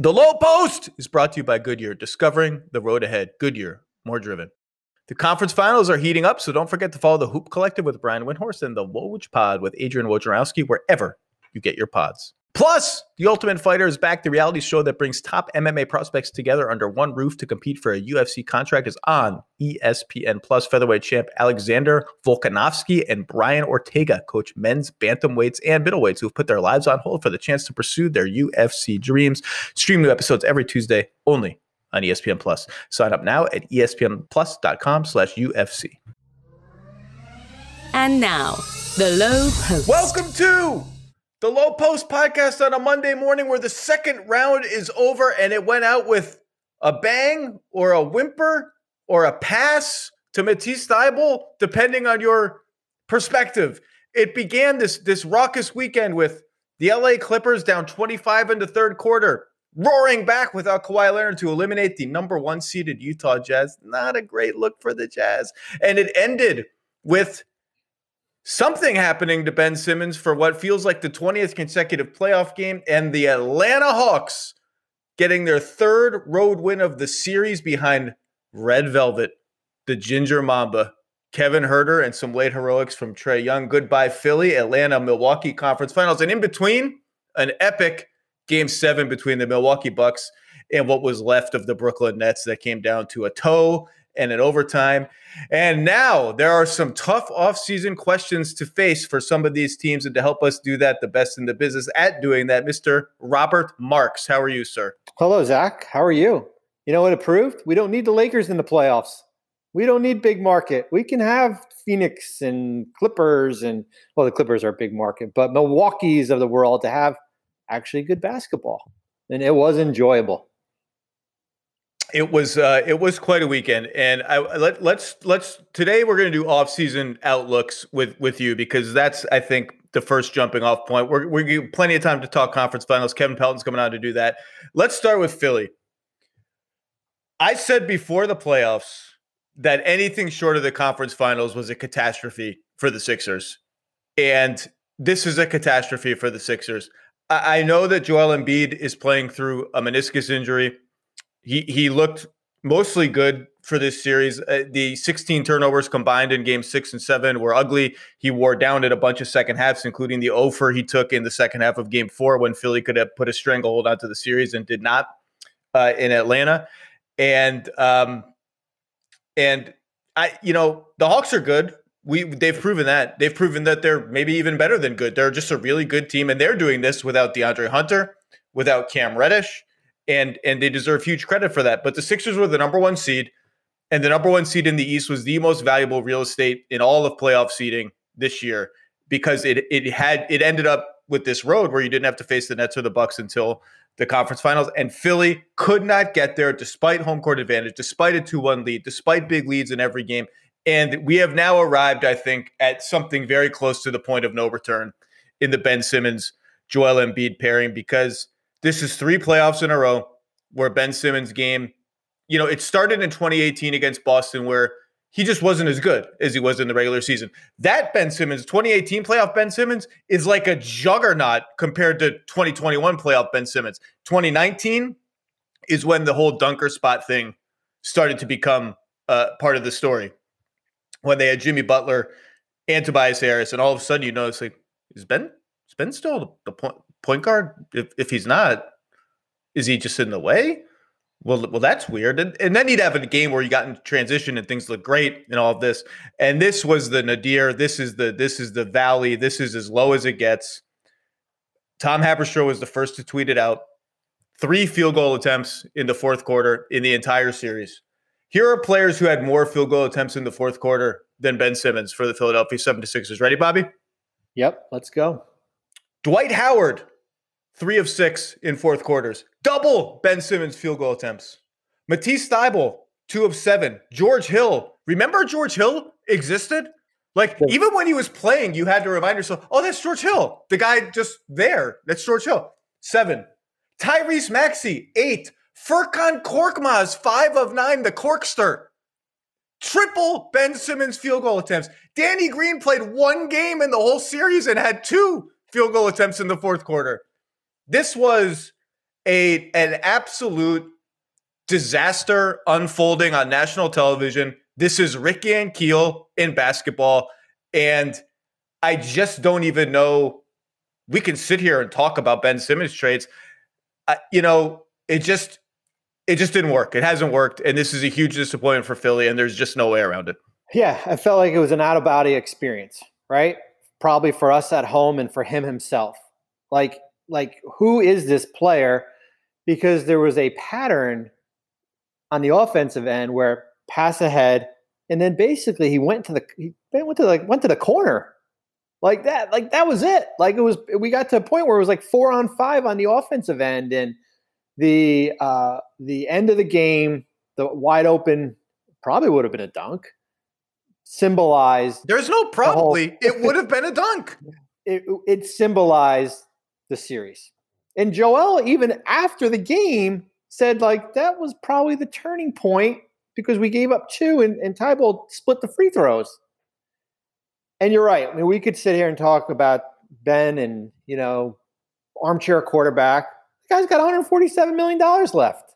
The Low Post is brought to you by Goodyear, discovering the road ahead. Goodyear, more driven. The conference finals are heating up, so don't forget to follow the Hoop Collective with Brian Windhorst and the Woj Pod with Adrian Wojnarowski wherever you get your pods. Plus, The Ultimate Fighter is back. The reality show that brings top MMA prospects together under one roof to compete for a UFC contract is on ESPN Plus. Featherweight champ Alexander Volkanovski and Brian Ortega coach men's bantamweights and middleweights who've put their lives on hold for the chance to pursue their UFC dreams. Stream new episodes every Tuesday only on ESPN Plus. Sign up now at espnplus.com slash UFC. And now, the low post. Welcome to the Low Post podcast on a Monday morning where the second round is over and it went out with a bang or a whimper or a pass to Matisse Thybulle, depending on your perspective. It began this, this raucous weekend with the LA Clippers down 25 in the third quarter, roaring back without Kawhi Leonard to eliminate the number one seeded Utah Jazz. Not a great look for the Jazz. And it ended with something happening to Ben Simmons for what feels like the 20th consecutive playoff game and the Atlanta Hawks getting their third road win of the series behind Red Velvet, the Ginger Mamba, Kevin Huerter, and some late heroics from Trae Young. Goodbye, Philly, Atlanta, Milwaukee conference finals. And in between, an epic game seven between the Milwaukee Bucks and what was left of the Brooklyn Nets that came down to a toe and in overtime. And now there are some tough offseason questions to face for some of these teams. And to help us do that, the best in the business at doing that, Mr. Robert Marks. How are you, sir? Hello, Zach. How are you? You know what it? We don't need the Lakers in the playoffs. We don't need big market. We can have Phoenix and Clippers and well, the Clippers are big market, but Milwaukee's of the world to have actually good basketball. And it was enjoyable. It was uh, it was quite a weekend, and I let let's let's today we're going to do off season outlooks with with you because that's I think the first jumping off point. We're we give plenty of time to talk conference finals. Kevin Pelton's coming on to do that. Let's start with Philly. I said before the playoffs that anything short of the conference finals was a catastrophe for the Sixers, and this is a catastrophe for the Sixers. I, I know that Joel Embiid is playing through a meniscus injury he he looked mostly good for this series. Uh, the 16 turnovers combined in game six and seven were ugly. He wore down at a bunch of second halves, including the offer he took in the second half of game four when Philly could have put a stranglehold onto the series and did not uh, in Atlanta. And um, and I, you know, the Hawks are good. We they've proven that. They've proven that they're maybe even better than good. They're just a really good team, and they're doing this without DeAndre Hunter, without Cam Reddish and and they deserve huge credit for that. But the Sixers were the number one seed, and the number one seed in the East was the most valuable real estate in all of playoff seeding this year because it it had it ended up with this road where you didn't have to face the Nets or the Bucks until the conference finals, and Philly could not get there despite home court advantage, despite a two one lead, despite big leads in every game. And we have now arrived, I think, at something very close to the point of no return in the Ben Simmons Joel Embiid pairing because this is three playoffs in a row where Ben Simmons game, you know, it started in 2018 against Boston where he just wasn't as good as he was in the regular season. That Ben Simmons, 2018 playoff Ben Simmons, is like a juggernaut compared to 2021 playoff Ben Simmons. 2019 is when the whole dunker spot thing started to become uh, part of the story. When they had Jimmy Butler and Tobias Harris, and all of a sudden you notice like, is Ben is Ben still the point point guard? If if he's not, is he just in the way? Well, well, that's weird. And, and then he'd have a game where you got in transition and things look great and all of this. And this was the nadir. This is the this is the valley. This is as low as it gets. Tom Haberstroh was the first to tweet it out. Three field goal attempts in the fourth quarter in the entire series. Here are players who had more field goal attempts in the fourth quarter than Ben Simmons for the Philadelphia 76ers. Ready, Bobby? Yep, let's go. Dwight Howard, three of six in fourth quarters. Double Ben Simmons field goal attempts. Matisse Thybulle, two of seven. George Hill. Remember George Hill existed? Like even when he was playing, you had to remind yourself, oh, that's George Hill. The guy just there. That's George Hill. Seven. Tyrese Maxey, eight. Furkan Korkmaz, five of nine, the Corkster. Triple Ben Simmons field goal attempts. Danny Green played one game in the whole series and had two field goal attempts in the fourth quarter. This was a an absolute disaster unfolding on national television. This is Ricky and Keel in basketball, and I just don't even know. We can sit here and talk about Ben Simmons trades. Uh, you know, it just it just didn't work. It hasn't worked, and this is a huge disappointment for Philly. And there's just no way around it. Yeah, I felt like it was an out of body experience, right? Probably for us at home and for him himself. Like, like who is this player? Because there was a pattern on the offensive end where pass ahead, and then basically he went to the he went to like went to the corner like that. Like that was it. Like it was. We got to a point where it was like four on five on the offensive end, and the uh the end of the game, the wide open probably would have been a dunk. Symbolized. There's no probably. The whole, it would have been a dunk. It it symbolized the series. And Joel, even after the game, said like that was probably the turning point because we gave up two and, and Thybulle split the free throws. And you're right. I mean, we could sit here and talk about Ben and, you know, armchair quarterback. The guy's got 147 million dollars left.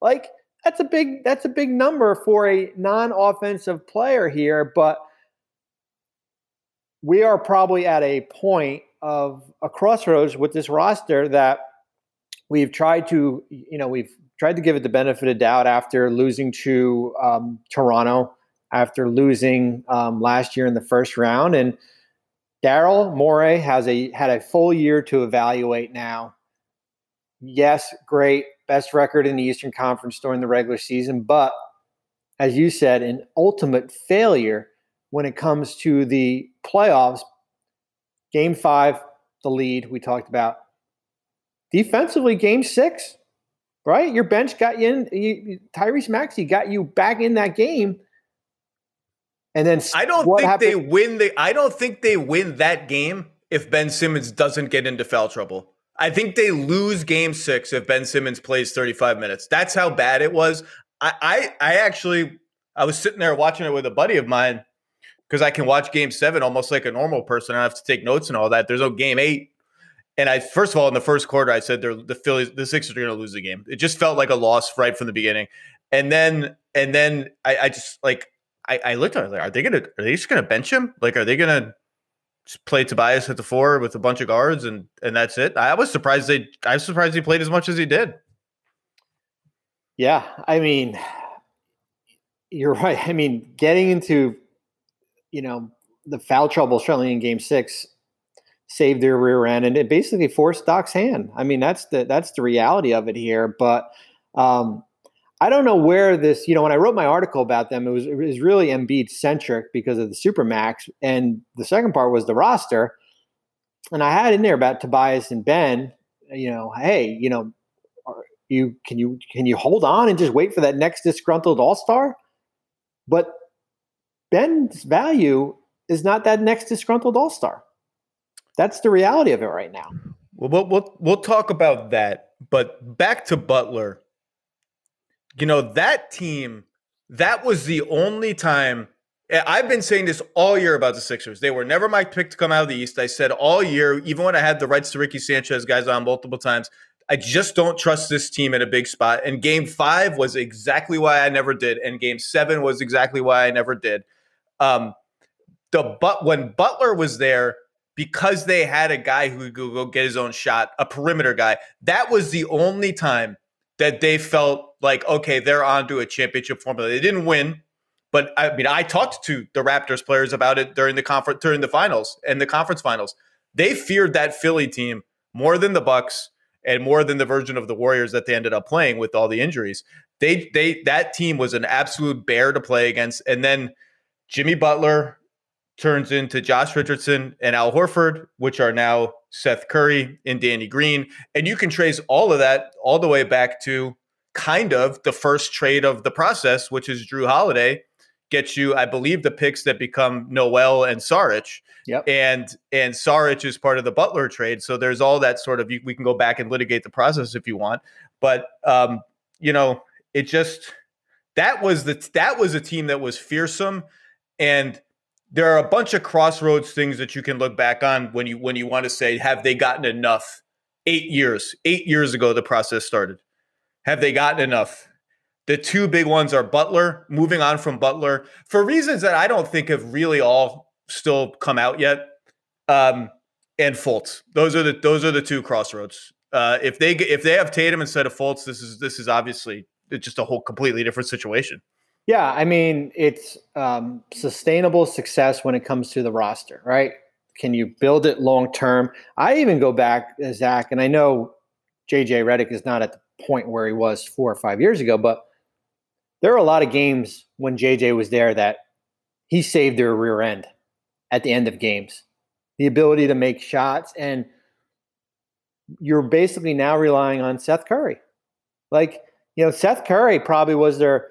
Like that's a big that's a big number for a non-offensive player here, but we are probably at a point of a crossroads with this roster that we've tried to, you know, we've tried to give it the benefit of doubt after losing to um, Toronto, after losing um, last year in the first round, and Daryl Morey has a had a full year to evaluate now. Yes, great, best record in the Eastern Conference during the regular season, but as you said, an ultimate failure when it comes to the playoffs. Game five, the lead we talked about defensively, game six, right? Your bench got you in. You, Tyrese Maxey got you back in that game. And then I don't think happened? they win the. I don't think they win that game if Ben Simmons doesn't get into foul trouble. I think they lose game six if Ben Simmons plays 35 minutes. That's how bad it was. I, I, I actually, I was sitting there watching it with a buddy of mine because I can watch game seven almost like a normal person. I have to take notes and all that. There's no game eight. And I first of all in the first quarter I said they're the Phillies the Sixers are going to lose the game. It just felt like a loss right from the beginning. And then and then I, I just like I, I looked at it like are they gonna are they just gonna bench him? Like are they gonna play Tobias at the four with a bunch of guards and and that's it? I was surprised they I was surprised he played as much as he did. Yeah, I mean you're right. I mean, getting into you know the foul trouble certainly in game six saved their rear end, and it basically forced Doc's hand. I mean, that's the that's the reality of it here. But um, I don't know where this. You know, when I wrote my article about them, it was it was really Embiid centric because of the supermax, and the second part was the roster. And I had in there about Tobias and Ben. You know, hey, you know, you can you can you hold on and just wait for that next disgruntled All Star? But Ben's value is not that next disgruntled All Star. That's the reality of it right now. Well, we'll we'll, we'll talk about that, but back to Butler. You know that team. That was the only time. I've been saying this all year about the Sixers. They were never my pick to come out of the East. I said all year, even when I had the rights to Ricky Sanchez guys on multiple times, I just don't trust this team in a big spot. And game five was exactly why I never did. And game seven was exactly why I never did. Um, the but when Butler was there, because they had a guy who could go get his own shot, a perimeter guy. That was the only time that they felt like, okay, they're on to a championship formula. They didn't win, but I mean, I talked to the Raptors players about it during the conference, during the finals and the conference finals. They feared that Philly team more than the Bucks and more than the version of the Warriors that they ended up playing with all the injuries. They, they, that team was an absolute bear to play against. And then Jimmy Butler turns into Josh Richardson and Al Horford, which are now Seth Curry and Danny Green. And you can trace all of that all the way back to kind of the first trade of the process, which is Jrue Holiday. Gets you, I believe, the picks that become Noel and Saric. Yep. And and Saric is part of the Butler trade. So there's all that sort of we can go back and litigate the process if you want. But um, you know, it just that was the that was a team that was fearsome and there are a bunch of crossroads things that you can look back on when you when you want to say have they gotten enough eight years. Eight years ago, the process started. Have they gotten enough? The two big ones are Butler, moving on from Butler for reasons that I don't think have really all still come out yet. Um, and Fultz. Those are the those are the two crossroads. Uh, if they if they have Tatum instead of Fultz, this is this is obviously just a whole completely different situation. Yeah, I mean it's um, sustainable success when it comes to the roster, right? Can you build it long term? I even go back, uh, Zach, and I know JJ Redick is not at the point where he was four or five years ago, but there are a lot of games when JJ was there that he saved their rear end at the end of games. The ability to make shots, and you're basically now relying on Seth Curry. Like, you know, Seth Curry probably was their,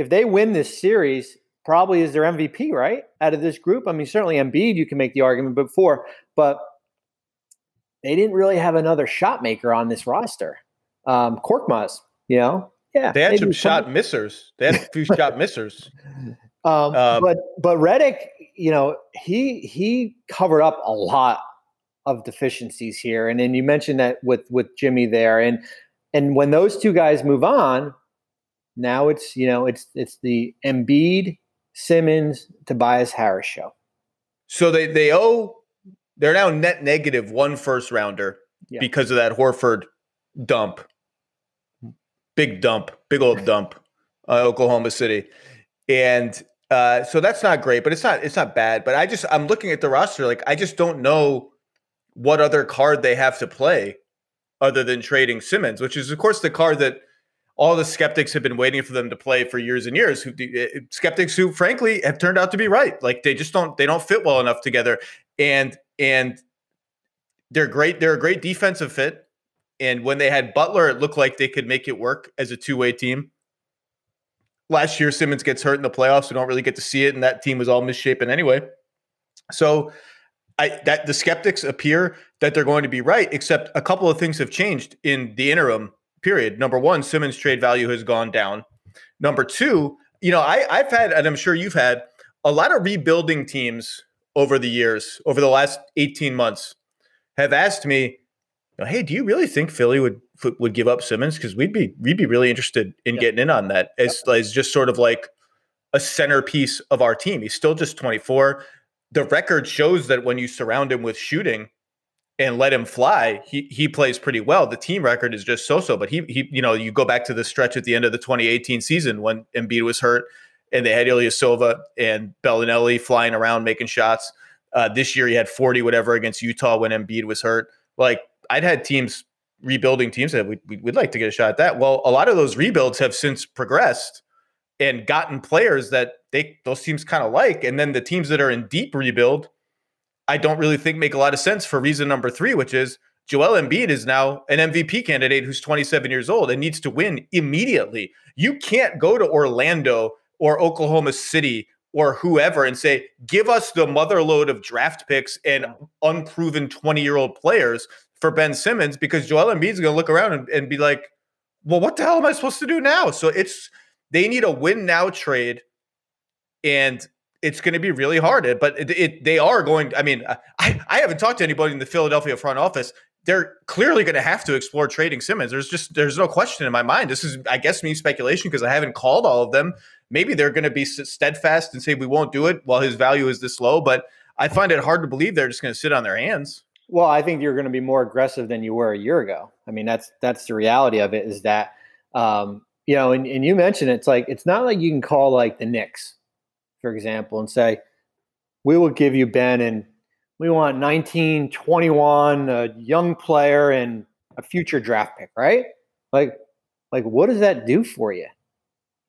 if they win this series, probably is their MVP, right? Out of this group. I mean, certainly Embiid, you can make the argument before, but they didn't really have another shot maker on this roster. Um, Korkmaz, you know, yeah, they had some shot missers. They had a few shot missers. Um, um, but but Redick, you know, he he covered up a lot of deficiencies here, and then you mentioned that with with Jimmy there, and and when those two guys move on, now it's you know it's it's the Embiid, Simmons, Tobias Harris show. So they they owe they're now net negative one first rounder yeah. because of that Horford dump big dump, big old dump, uh, Oklahoma City, and uh, so that's not great, but it's not it's not bad. But I just I'm looking at the roster, like I just don't know what other card they have to play other than trading Simmons, which is of course the card that all the skeptics have been waiting for them to play for years and years. Who uh, skeptics who frankly have turned out to be right. Like they just don't they don't fit well enough together, and and they're great. They're a great defensive fit. And when they had Butler, it looked like they could make it work as a two way team. Last year, Simmons gets hurt in the playoffs. We don't really get to see it, and that team was all misshapen anyway. So, I, that the skeptics appear that they're going to be right, except a couple of things have changed in the interim period. Number one, Simmons trade value has gone down. Number two, you know, I, I've had, and I'm sure you've had, a lot of rebuilding teams over the years, over the last 18 months, have asked me, hey, do you really think Philly would would give up Simmons? Because we'd be we'd be really interested in getting in on that as, as just sort of like a centerpiece of our team. He's still just 24. The record shows that when you surround him with shooting and let him fly, he he plays pretty well. The team record is just so-so, but he he you know, you go back to the stretch at the end of the 2018 season when Embiid was hurt and they had Ilyasova and Belinelli flying around making shots. Uh, this year he had 40 whatever against Utah when Embiid was hurt. Like I'd had teams rebuilding teams that we'd, we'd like to get a shot at that. Well, a lot of those rebuilds have since progressed and gotten players that they those teams kind of like. And then the teams that are in deep rebuild, I don't really think make a lot of sense for reason number three, which is Joel Embiid is now an MVP candidate who's 27 years old and needs to win immediately. You can't go to Orlando or Oklahoma City or whoever and say, give us the motherload of draft picks and unproven 20 year old players for Ben Simmons because Joel Embiid's going to look around and, and be like, well, what the hell am I supposed to do now? So it's they need a win now trade, and it's going to be really hard. But it, it, they are going. I mean, I I haven't talked to anybody in the Philadelphia front office. They're clearly going to have to explore trading Simmons. There's just there's no question in my mind. This is I guess me speculation because I haven't called all of them. Maybe they're going to be steadfast and say we won't do it while his value is this low. But I find it hard to believe they're just going to sit on their hands. Well, I think you're going to be more aggressive than you were a year ago. I mean, that's that's the reality of it. Is that um, you know, and, and you mentioned it's like it's not like you can call like the Knicks, for example, and say we will give you Ben and we want 19, 21, a young player and a future draft pick, right? Like, like what does that do for you?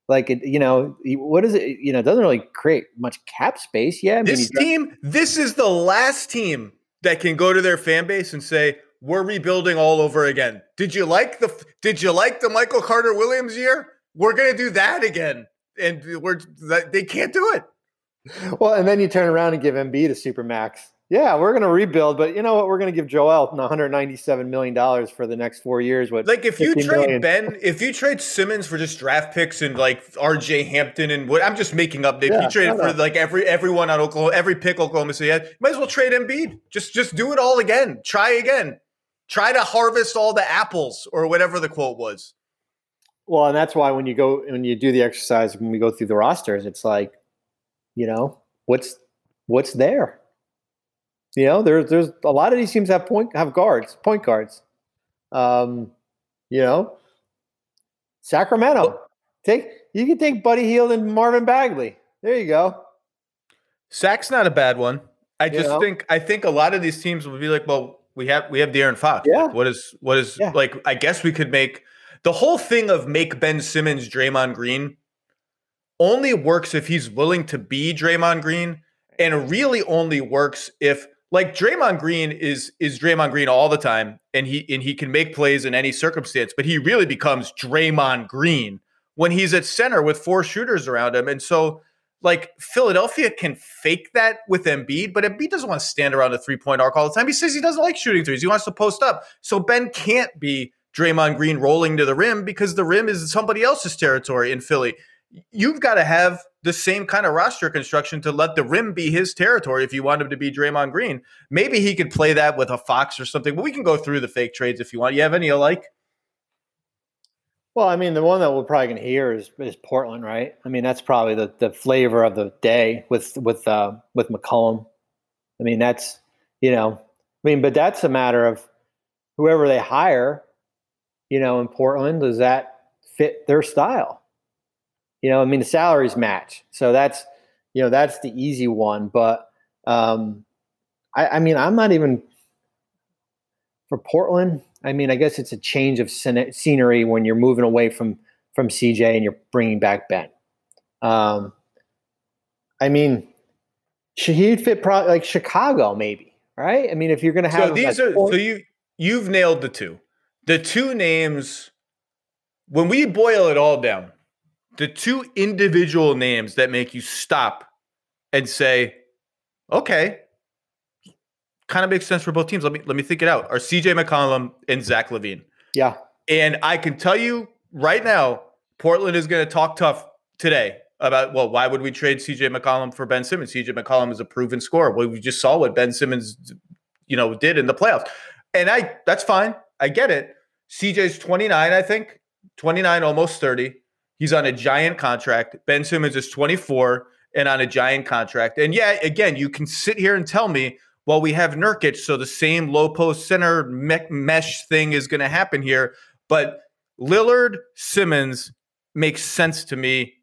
Like, it, you know, what is it? You know, it doesn't really create much cap space. Yeah, I mean, this team, this is the last team that can go to their fan base and say, "We're rebuilding all over again." Did you like the Did you like the Michael Carter Williams year? We're gonna do that again, and we're they can't do it. Well, and then you turn around and give Embiid to super max yeah, we're going to rebuild, but you know what? We're going to give Joel 197 million dollars for the next four years. With like if you trade million. Ben, if you trade Simmons for just draft picks and like R.J. Hampton and what I'm just making up. If yeah, you trade for like every everyone on Oklahoma, every pick Oklahoma City, you might as well trade Embiid. Just just do it all again. Try again. Try to harvest all the apples or whatever the quote was. Well, and that's why when you go when you do the exercise when we go through the rosters, it's like, you know, what's what's there? You know, there's there's a lot of these teams have point have guards, point guards. Um, you know, Sacramento. Take you can take Buddy Hield and Marvin Bagley. There you go. Sack's not a bad one. I You just know? think I think a lot of these teams will be like, well, we have we have De'Aaron Fox. Yeah. Like, what is what is Yeah. like? I guess we could make the whole thing of make Ben Simmons Draymond Green only works if he's willing to be Draymond Green, and really only works if like Draymond Green is is Draymond Green all the time, and he and he can make plays in any circumstance, but he really becomes Draymond Green when he's at center with four shooters around him, and so like Philadelphia can fake that with Embiid, but Embiid doesn't want to stand around the three point arc all the time. He says he doesn't like shooting threes. He wants to post up. So Ben can't be Draymond Green rolling to the rim because the rim is somebody else's territory in Philly. You've got to have the same kind of roster construction to let the rim be his territory if you want him to be Draymond Green. Maybe he could play that with a Fox or something, but we can go through the fake trades if you want. You have any you like? Well, I mean, the one that we're probably going to hear is, is Portland, right? I mean, that's probably the, the flavor of the day with with uh, with McCollum. I mean, that's you know, I mean, but that's a matter of whoever they hire. You know, in Portland, does that fit their style? You know, I mean, the salaries match, so that's you know that's the easy one. But um, I, I mean, I'm not even for Portland. I mean, I guess it's a change of scene- scenery when you're moving away from from CJ and you're bringing back Ben. Um, I mean, should he fit pro- like Chicago, maybe, right? I mean, if you're going to have So these like, are so you you've nailed the two. The two names when we boil it all down, the two individual names that make you stop and say, "Okay, kind of makes sense for both teams." Let me let me think it out. Are CJ McCollum and Zach LaVine? yeah, And I can tell you right now, Portland is going to talk tough today about, well, why would we trade CJ McCollum for Ben Simmons? CJ McCollum is a proven scorer. Well, we just saw what Ben Simmons, you know, did in the playoffs. And I, that's fine. I get it. CJ's 29, I think, 29, almost 30. He's on a giant contract. Ben Simmons is 24 and on a giant contract. And yeah, again, you can sit here and tell me, well, we have Nurkic, so the same low post center me- mesh thing is going to happen here. But Lillard, Simmons makes sense to me.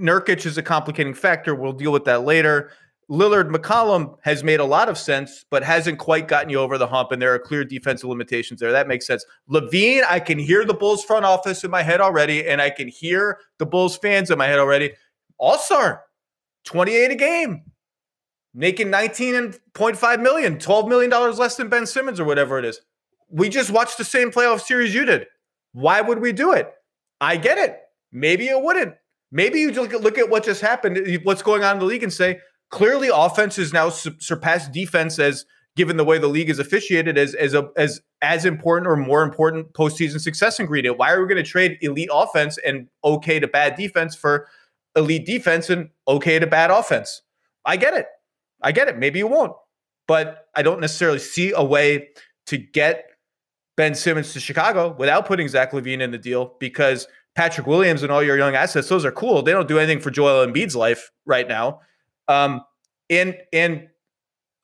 Nurkic is a complicating factor. We'll deal with that later. Lillard McCollum has made a lot of sense, but hasn't quite gotten you over the hump, and there are clear defensive limitations there. That makes sense. LaVine, I can hear the Bulls front office in my head already, and I can hear the Bulls fans in my head already. All star, 28 a game, making 19.5 million, 12 million dollars less than Ben Simmons or whatever it is. We just watched the same playoff series you did. Why would we do it? I get it. Maybe it wouldn't. Maybe you look at, look at what just happened, what's going on in the league, and say clearly offense has now su- surpassed defense as given the way the league is officiated as as a, as as important or more important postseason success ingredient. Why are we going to trade elite offense and okay to bad defense for elite defense and okay to bad offense? I get it. I get it. Maybe you won't, but I don't necessarily see a way to get Ben Simmons to Chicago without putting Zach LaVine in the deal because Patrick Williams and all your young assets, those are cool. They don't do anything for Joel Embiid's life right now. Um, and and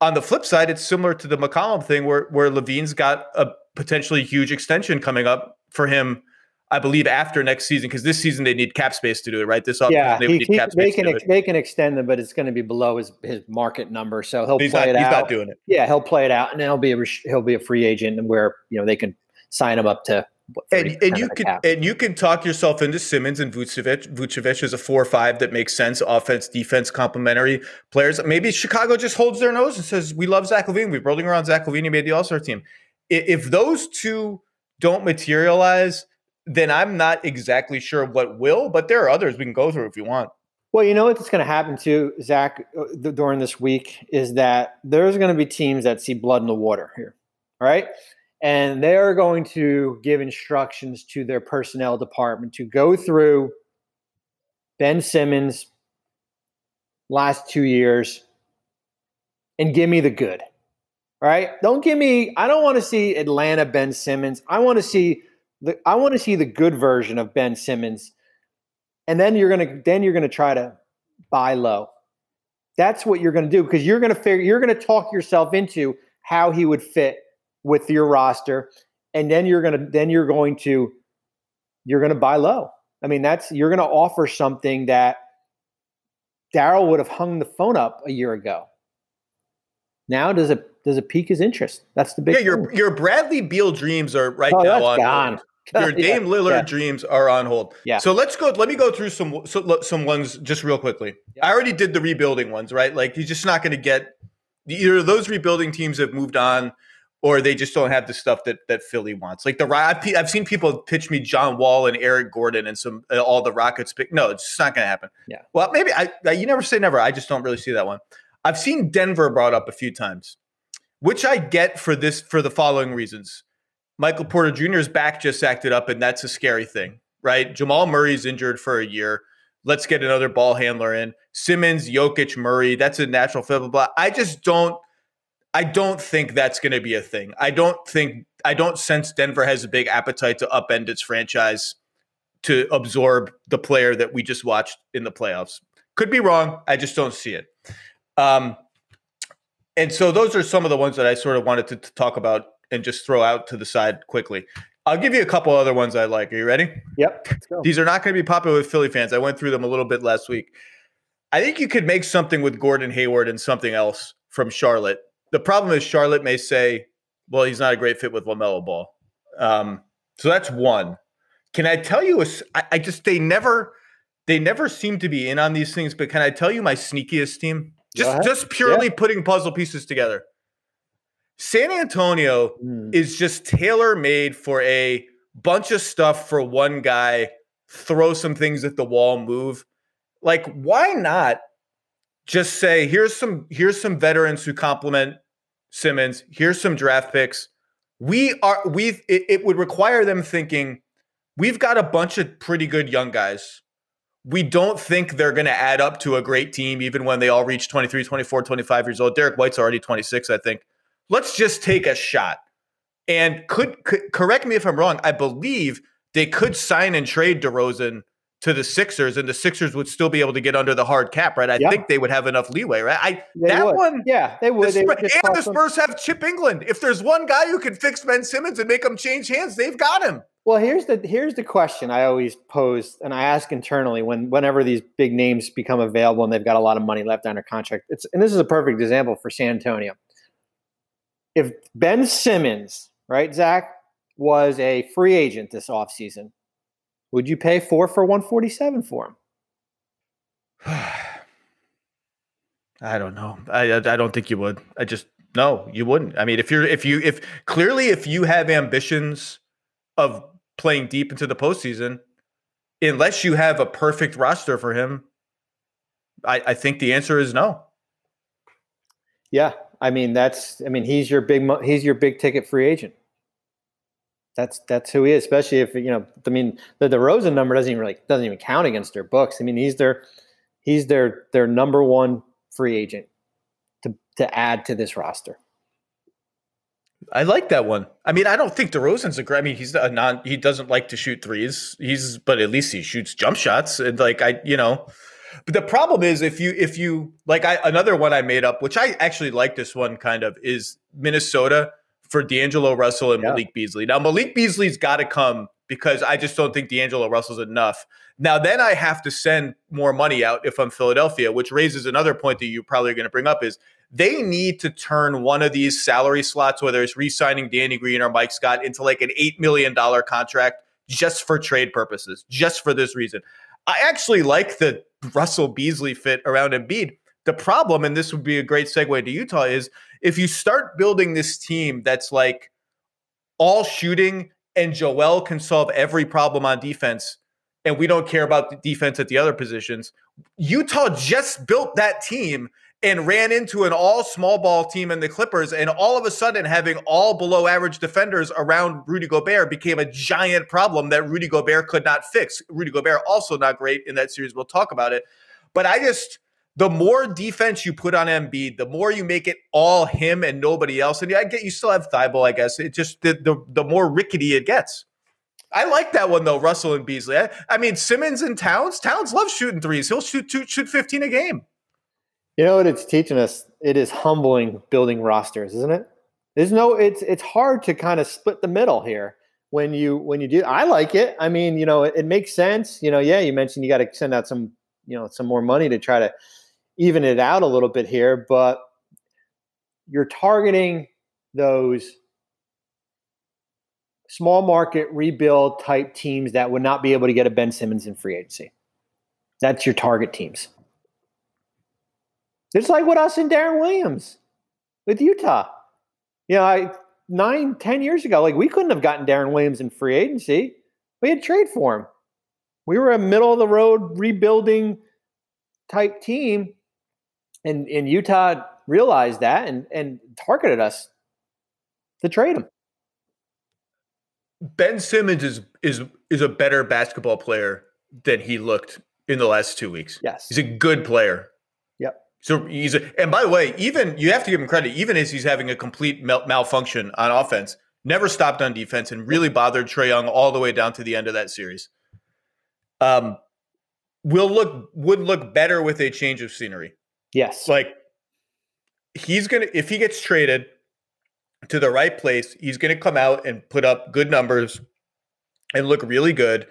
on the flip side, it's similar to the McCollum thing where where LaVine's got a potentially huge extension coming up for him. I believe after next season because this season they need cap space to do it. Right, this offseason yeah, they he, need he- cap they can ex- they can extend them, but it's going to be below his his market number, so he'll He's play not. it He's out. not doing it. yeah, he'll play it out, and he'll be a he'll be a free agent, and where you know they can sign him up to. And, and you can cap. and you can talk yourself into Simmons and Vucevic. Vucevic is a four or five that makes sense. Offense, defense, complementary players. Maybe Chicago just holds their nose and says, "We love Zach LaVine. We're rolling around Zach LaVine. He made the All Star team." If those two don't materialize, then I'm not exactly sure what will. But there are others we can go through if you want. Well, you know what's going to happen to Zach uh, during this week is that there's going to be teams that see blood in the water here, all right? And they are going to give instructions to their personnel department to go through Ben Simmons last two years and give me the good. right? Don't give me. I don't want to see Atlanta Ben Simmons. I want to see the. I want to see the good version of Ben Simmons, and then you're gonna then you're gonna try to buy low. That's what you're gonna do because you're gonna figure you're gonna talk yourself into how he would fit with your roster, and then you're gonna then you're going to you're gonna buy low. I mean, that's you're gonna offer something that Daryl would have hung the phone up a year ago. Now does it does it pique his interest? That's the big yeah. Your your Bradley Beal dreams are right Oh, now on gone. hold. Your Yeah, Dame Lillard yeah. dreams are on hold. Yeah. So let's go. Let me go through some so, some ones just real quickly. Yeah. I already did the rebuilding ones, right? Like he's just not going to get either of those rebuilding teams have moved on, or they just don't have the stuff that that Philly wants. Like the I've, I've seen people pitch me John Wall and Eric Gordon and some uh, all the Rockets pick. No, it's just not going to happen. Yeah. Well, maybe I, I. You never say never. I just don't really see that one. I've seen Denver brought up a few times, which I get for this for the following reasons. Michael Porter Jr.'s back just acted up, and that's a scary thing, right? Jamal Murray's injured for a year. Let's get another ball handler in. Simmons, Jokic, Murray. That's a natural fit. Blah, blah. I just don't. I don't think that's going to be a thing. I don't think. I don't sense Denver has a big appetite to upend its franchise to absorb the player that we just watched in the playoffs. Could be wrong. I just don't see it. Um, and so those are some of the ones that I sort of wanted to, to talk about and just throw out to the side quickly. I'll give you a couple other ones I like. Are you ready? Yep. Let's go. These are not going to be popular with Philly fans. I went through them a little bit last week. I think you could make something with Gordon Hayward and something else from Charlotte. The problem is Charlotte may say, well, he's not a great fit with LaMelo Ball. Um, so that's one. Can I tell you a I I just they never they never seem to be in on these things, but can I tell you my sneakiest team? Just just purely putting puzzle pieces together. San Antonio Mm. is just tailor made for a bunch of stuff for one guy, throw some things at the wall, move. Like, why not just say, here's some here's some veterans who complement Simmons, here's some draft picks. We are we it, it would require them thinking, we've got a bunch of pretty good young guys. We don't think they're going to add up to a great team even when they all reach 23, 24, 25 years old. Derek White's already 26, I think. Let's just take a shot. And could, could correct me if I'm wrong. I believe they could sign and trade DeRozan to the Sixers, and the Sixers would still be able to get under the hard cap, right? I Yeah. think they would have enough leeway, right? I They that would. one. Yeah, they The would. They would Spurs, and the toss them- Spurs have Chip Engelland. If there's one guy who can fix Ben Simmons and make him change hands, they've got him. Well, here's the here's the question I always pose, and I ask internally when whenever these big names become available and they've got a lot of money left under contract. It's and this is a perfect example for San Antonio. If Ben Simmons, right, Zach, was a free agent this offseason, would you pay four for 147 for him? I don't know. I I I don't think you would. I just no, you wouldn't. I mean, if you're if you if clearly if you have ambitions of playing deep into the postseason, unless you have a perfect roster for him, I, I think the answer is no. Yeah, I mean that's I mean he's your big he's your big ticket free agent. That's that's who he is, especially if you know. I mean the DeRozan number doesn't even really doesn't even count against their books. I mean he's their he's their their number one free agent to to add to this roster. I like that one. I mean, I don't think DeRozan's a great. I mean, he's a non. He doesn't like to shoot threes. He's, but at least he shoots jump shots. And like I, you know, but the problem is if you if you like I another one I made up, which I actually like this one kind of is Minnesota for D'Angelo Russell and Yeah. Malik Beasley. Now Malik Beasley's got to come because I just don't think D'Angelo Russell's enough. Now then I have to send more money out if I'm Philadelphia, which raises another point that you probably are going to bring up is they need to turn one of these salary slots, whether it's re-signing Danny Green or Mike Scott, into like an eight million dollar contract just for trade purposes, just for this reason. I actually like the Russell Beasley fit around Embiid. The problem, and this would be a great segue to Utah, is if you start building this team that's like all shooting and Joel can solve every problem on defense, and we don't care about the defense at the other positions. Utah just built that team and ran into an all small ball team in the Clippers, and all of a sudden, having all below average defenders around Rudy Gobert became a giant problem that Rudy Gobert could not fix. Rudy Gobert also not great in that series. We'll talk about it, but I just the more defense you put on Embiid, the more you make it all him and nobody else. And I get you still have Thybulle, I guess. It just the, the the more rickety it gets. I like that one though, Russell and Beasley. I, I mean, Simmons and Towns. Towns loves shooting threes. He'll shoot two, shoot fifteen a game. You know what it's teaching us? It is humbling building rosters, isn't it? There's no. It's it's hard to kind of split the middle here when you when you do. I like it. I mean, you know, it, it makes sense. You know, yeah, you mentioned you got to send out some you know some more money to try to even it out a little bit here, but you're targeting those small market rebuild type teams that would not be able to get a Ben Simmons in free agency. That's your target teams. It's like with us and Deron Williams with Utah. You know, I nine, ten years ago, like we couldn't have gotten Deron Williams in free agency. We had trade for him. We were a middle of the road rebuilding type team. And, and Utah realized that and, and targeted us to trade him. Ben Simmons is is is a better basketball player than he looked in the last two weeks. Yes. He's a good player. Yep. So he's a, and by the way, even you have to give him credit, even as he's having a complete mal- malfunction on offense, never stopped on defense and really bothered Trae Young all the way down to the end of that series. Um, will look would look better with a change of scenery. Yes. Like he's gonna if he gets traded to the right place, he's gonna come out and put up good numbers and look really good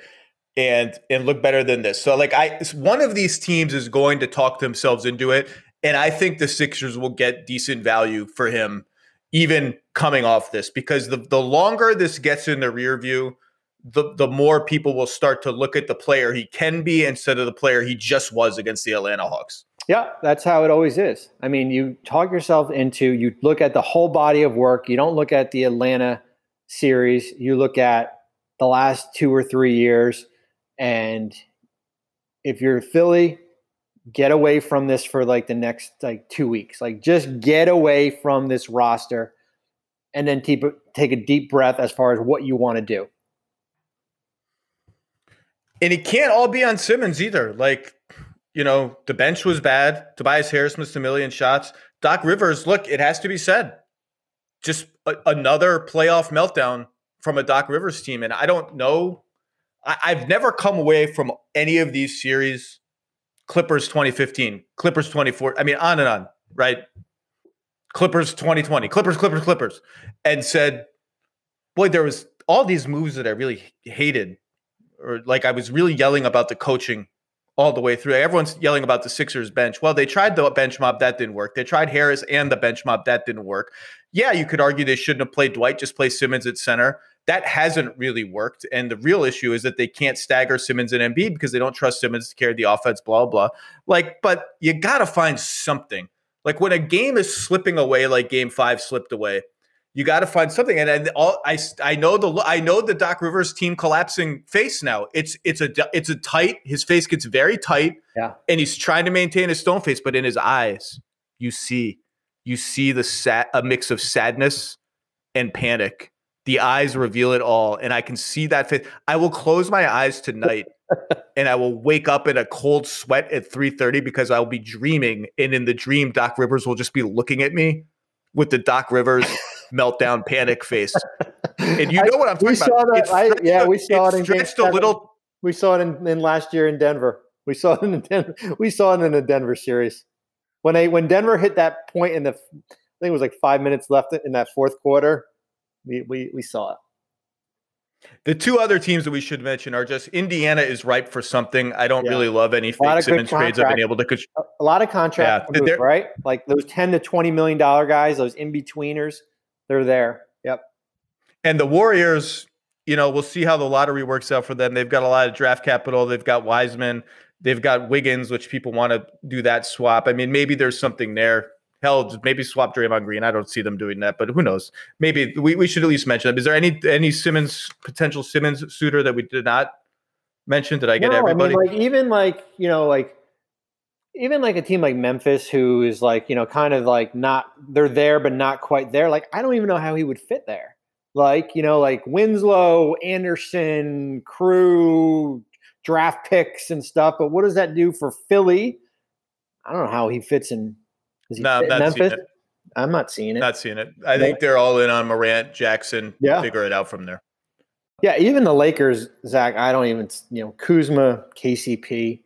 and and look better than this. So like I one of these teams is going to talk themselves into it. And I think the Sixers will get decent value for him even coming off this because the, the longer this gets in the rear view, the the more people will start to look at the player he can be instead of the player he just was against the Atlanta Hawks. Yeah, that's how it always is. I mean, you talk yourself into you look at the whole body of work. You don't look at the Atlanta series. You look at the last two or three years, and if you're Philly, get away from this for like the next like two weeks. Like just get away from this roster, and then take take a deep breath as far as what you want to do. And it can't all be on Simmons either. Like, you know, the bench was bad. Tobias Harris missed a million shots. Doc Rivers, look, it has to be said, just a, another playoff meltdown from a Doc Rivers team. And I don't know. I, I've never come away from any of these series, Clippers 2015, Clippers 24, I mean, on and on, right? Clippers 2020, Clippers, Clippers, Clippers, and said, boy, there was all these moves that I really hated or like I was really yelling about the coaching all the way through. Everyone's yelling about the Sixers bench. Well, they tried the bench mob, that didn't work. They tried Harris and the bench mob, that didn't work. Yeah, you could argue they shouldn't have played Dwight, just play Simmons at center. That hasn't really worked. And the real issue is that they can't stagger Simmons and Embiid because they don't trust Simmons to carry the offense, blah, blah. Like, but you got to find something. Like when a game is slipping away, like game five slipped away, you got to find something. And, and all I I know the I know the Doc Rivers team collapsing face now. It's it's a it's a tight. His face gets very tight. Yeah, and he's trying to maintain a stone face, but in his eyes, you see you see the sad a mix of sadness and panic. The eyes reveal it all, and I can see that face. I will close my eyes tonight. and I will wake up in a cold sweat at 3:30 because I'll be dreaming and in the dream Doc Rivers will just be looking at me with the Doc Rivers meltdown panic face. And you know what I'm talking we saw about. That, I, yeah, we saw it, it stretched a little. We saw it in, in, last year in Denver. We saw it in Denver. We saw it in the Denver series when they when Denver hit that point in the I think it was like five minutes left in that fourth quarter. We we we saw it. The two other teams that we should mention are just Indiana is ripe for something. I don't yeah. really love any fake Simmons trades I've been able to. A lot of contracts, yeah. move, right? Like those ten to twenty million dollar guys, those in betweeners, they're there. Yep. And the Warriors, you know, we'll see how the lottery works out for them. They've got a lot of draft capital. They've got Wiseman. They've got Wiggins, which people want to do that swap. I mean, maybe there's something there. Hell, maybe swap Draymond Green. I don't see them doing that, but who knows? Maybe we, we should at least mention them. Is there any any Simmons potential Simmons suitor that we did not mention? Did I get no, everybody? I mean, like even like you know like even like a team like Memphis, who is like you know kind of like not they're there but not quite there. Like I don't even know how he would fit there. Like you know like Winslow, Anderson, Crew, draft picks and stuff. But what does that do for Philly? I don't know how he fits in. He No, fit Memphis? I'm not seeing it. Not seeing it. I think they're all in on Morant, Jackson. Yeah. Figure it out from there. Yeah, even the Lakers, Zach. I don't even you know Kuzma, KCP,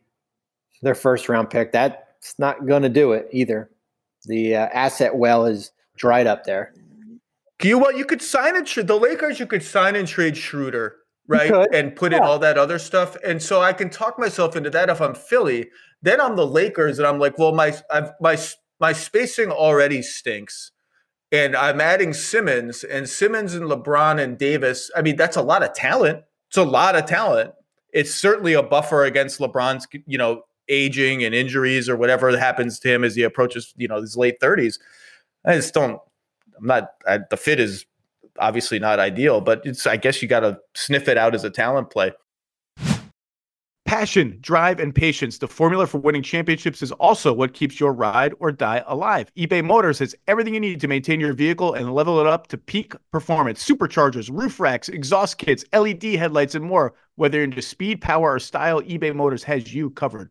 their first round pick. That's not going to do it either. The uh, asset well is dried up there. You what? You could sign and trade the Lakers. You could sign and trade Schroeder, right? And put in all that other stuff. And so I can talk myself into that if I'm Philly. Then I'm the Lakers, and I'm like, well, my I've, my my spacing already stinks, and I'm adding Simmons and Simmons and LeBron and Davis. I mean, that's a lot of talent. It's a lot of talent. It's certainly a buffer against LeBron's, you know, aging and injuries or whatever happens to him as he approaches, you know, his late 30s. I just don't. I'm not. I, the fit is obviously not ideal, but it's. I guess you got to sniff it out as a talent play. Passion, drive, and patience. The formula for winning championships is also what keeps your ride or die alive. eBay Motors has everything you need to maintain your vehicle and level it up to peak performance. Superchargers, roof racks, exhaust kits, LED headlights, and more. Whether into speed, power, or style, eBay Motors has you covered.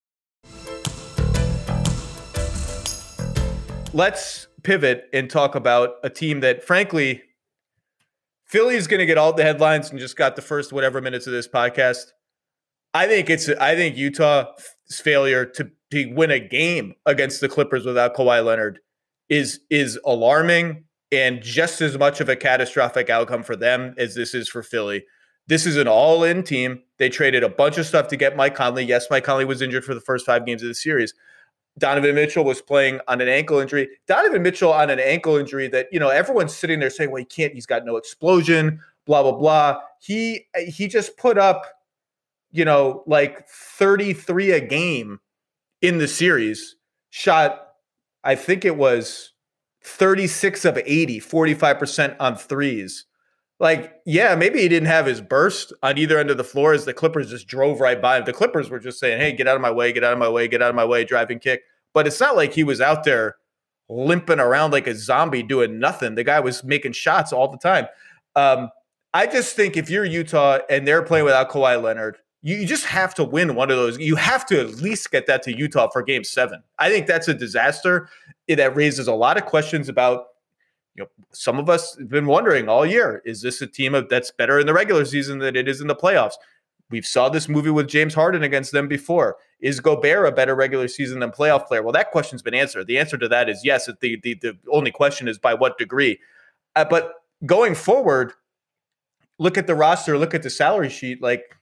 Let's pivot and talk about a team that, frankly, Philly is going to get all the headlines and just got the first whatever minutes of this podcast. I think it's I think Utah's failure to, to win a game against the Clippers without Kawhi Leonard is is alarming and just as much of a catastrophic outcome for them as this is for Philly. This is an all-in team. They traded a bunch of stuff to get Mike Conley. Yes, Mike Conley was injured for the first five games of the series. Donovan Mitchell was playing on an ankle injury. Donovan Mitchell on an ankle injury that, you know, everyone's sitting there saying, well, he can't, he's got no explosion, blah, blah, blah. He he just put up, you know, like 33 a game in the series, shot, I think it was 36 of 80, 45% on threes. Like, yeah, maybe he didn't have his burst on either end of the floor as the Clippers just drove right by him. The Clippers were just saying, hey, get out of my way, get out of my way, get out of my way, driving kick. But it's not like he was out there limping around like a zombie doing nothing. The guy was making shots all the time. Um, I just think if you're Utah and they're playing without Kawhi Leonard, you, you just have to win one of those. You have to at least get that to Utah for game seven. I think that's a disaster. It, that raises a lot of questions about you know, some of us have been wondering all year: is this a team that's better in the regular season than it is in the playoffs? We've saw this movie with James Harden against them before. Is Gobert a better regular season than playoff player? Well, that question's been answered. The answer to that is yes. The the, the only question is by what degree. Uh, but going forward, look at the roster, look at the salary sheet. Like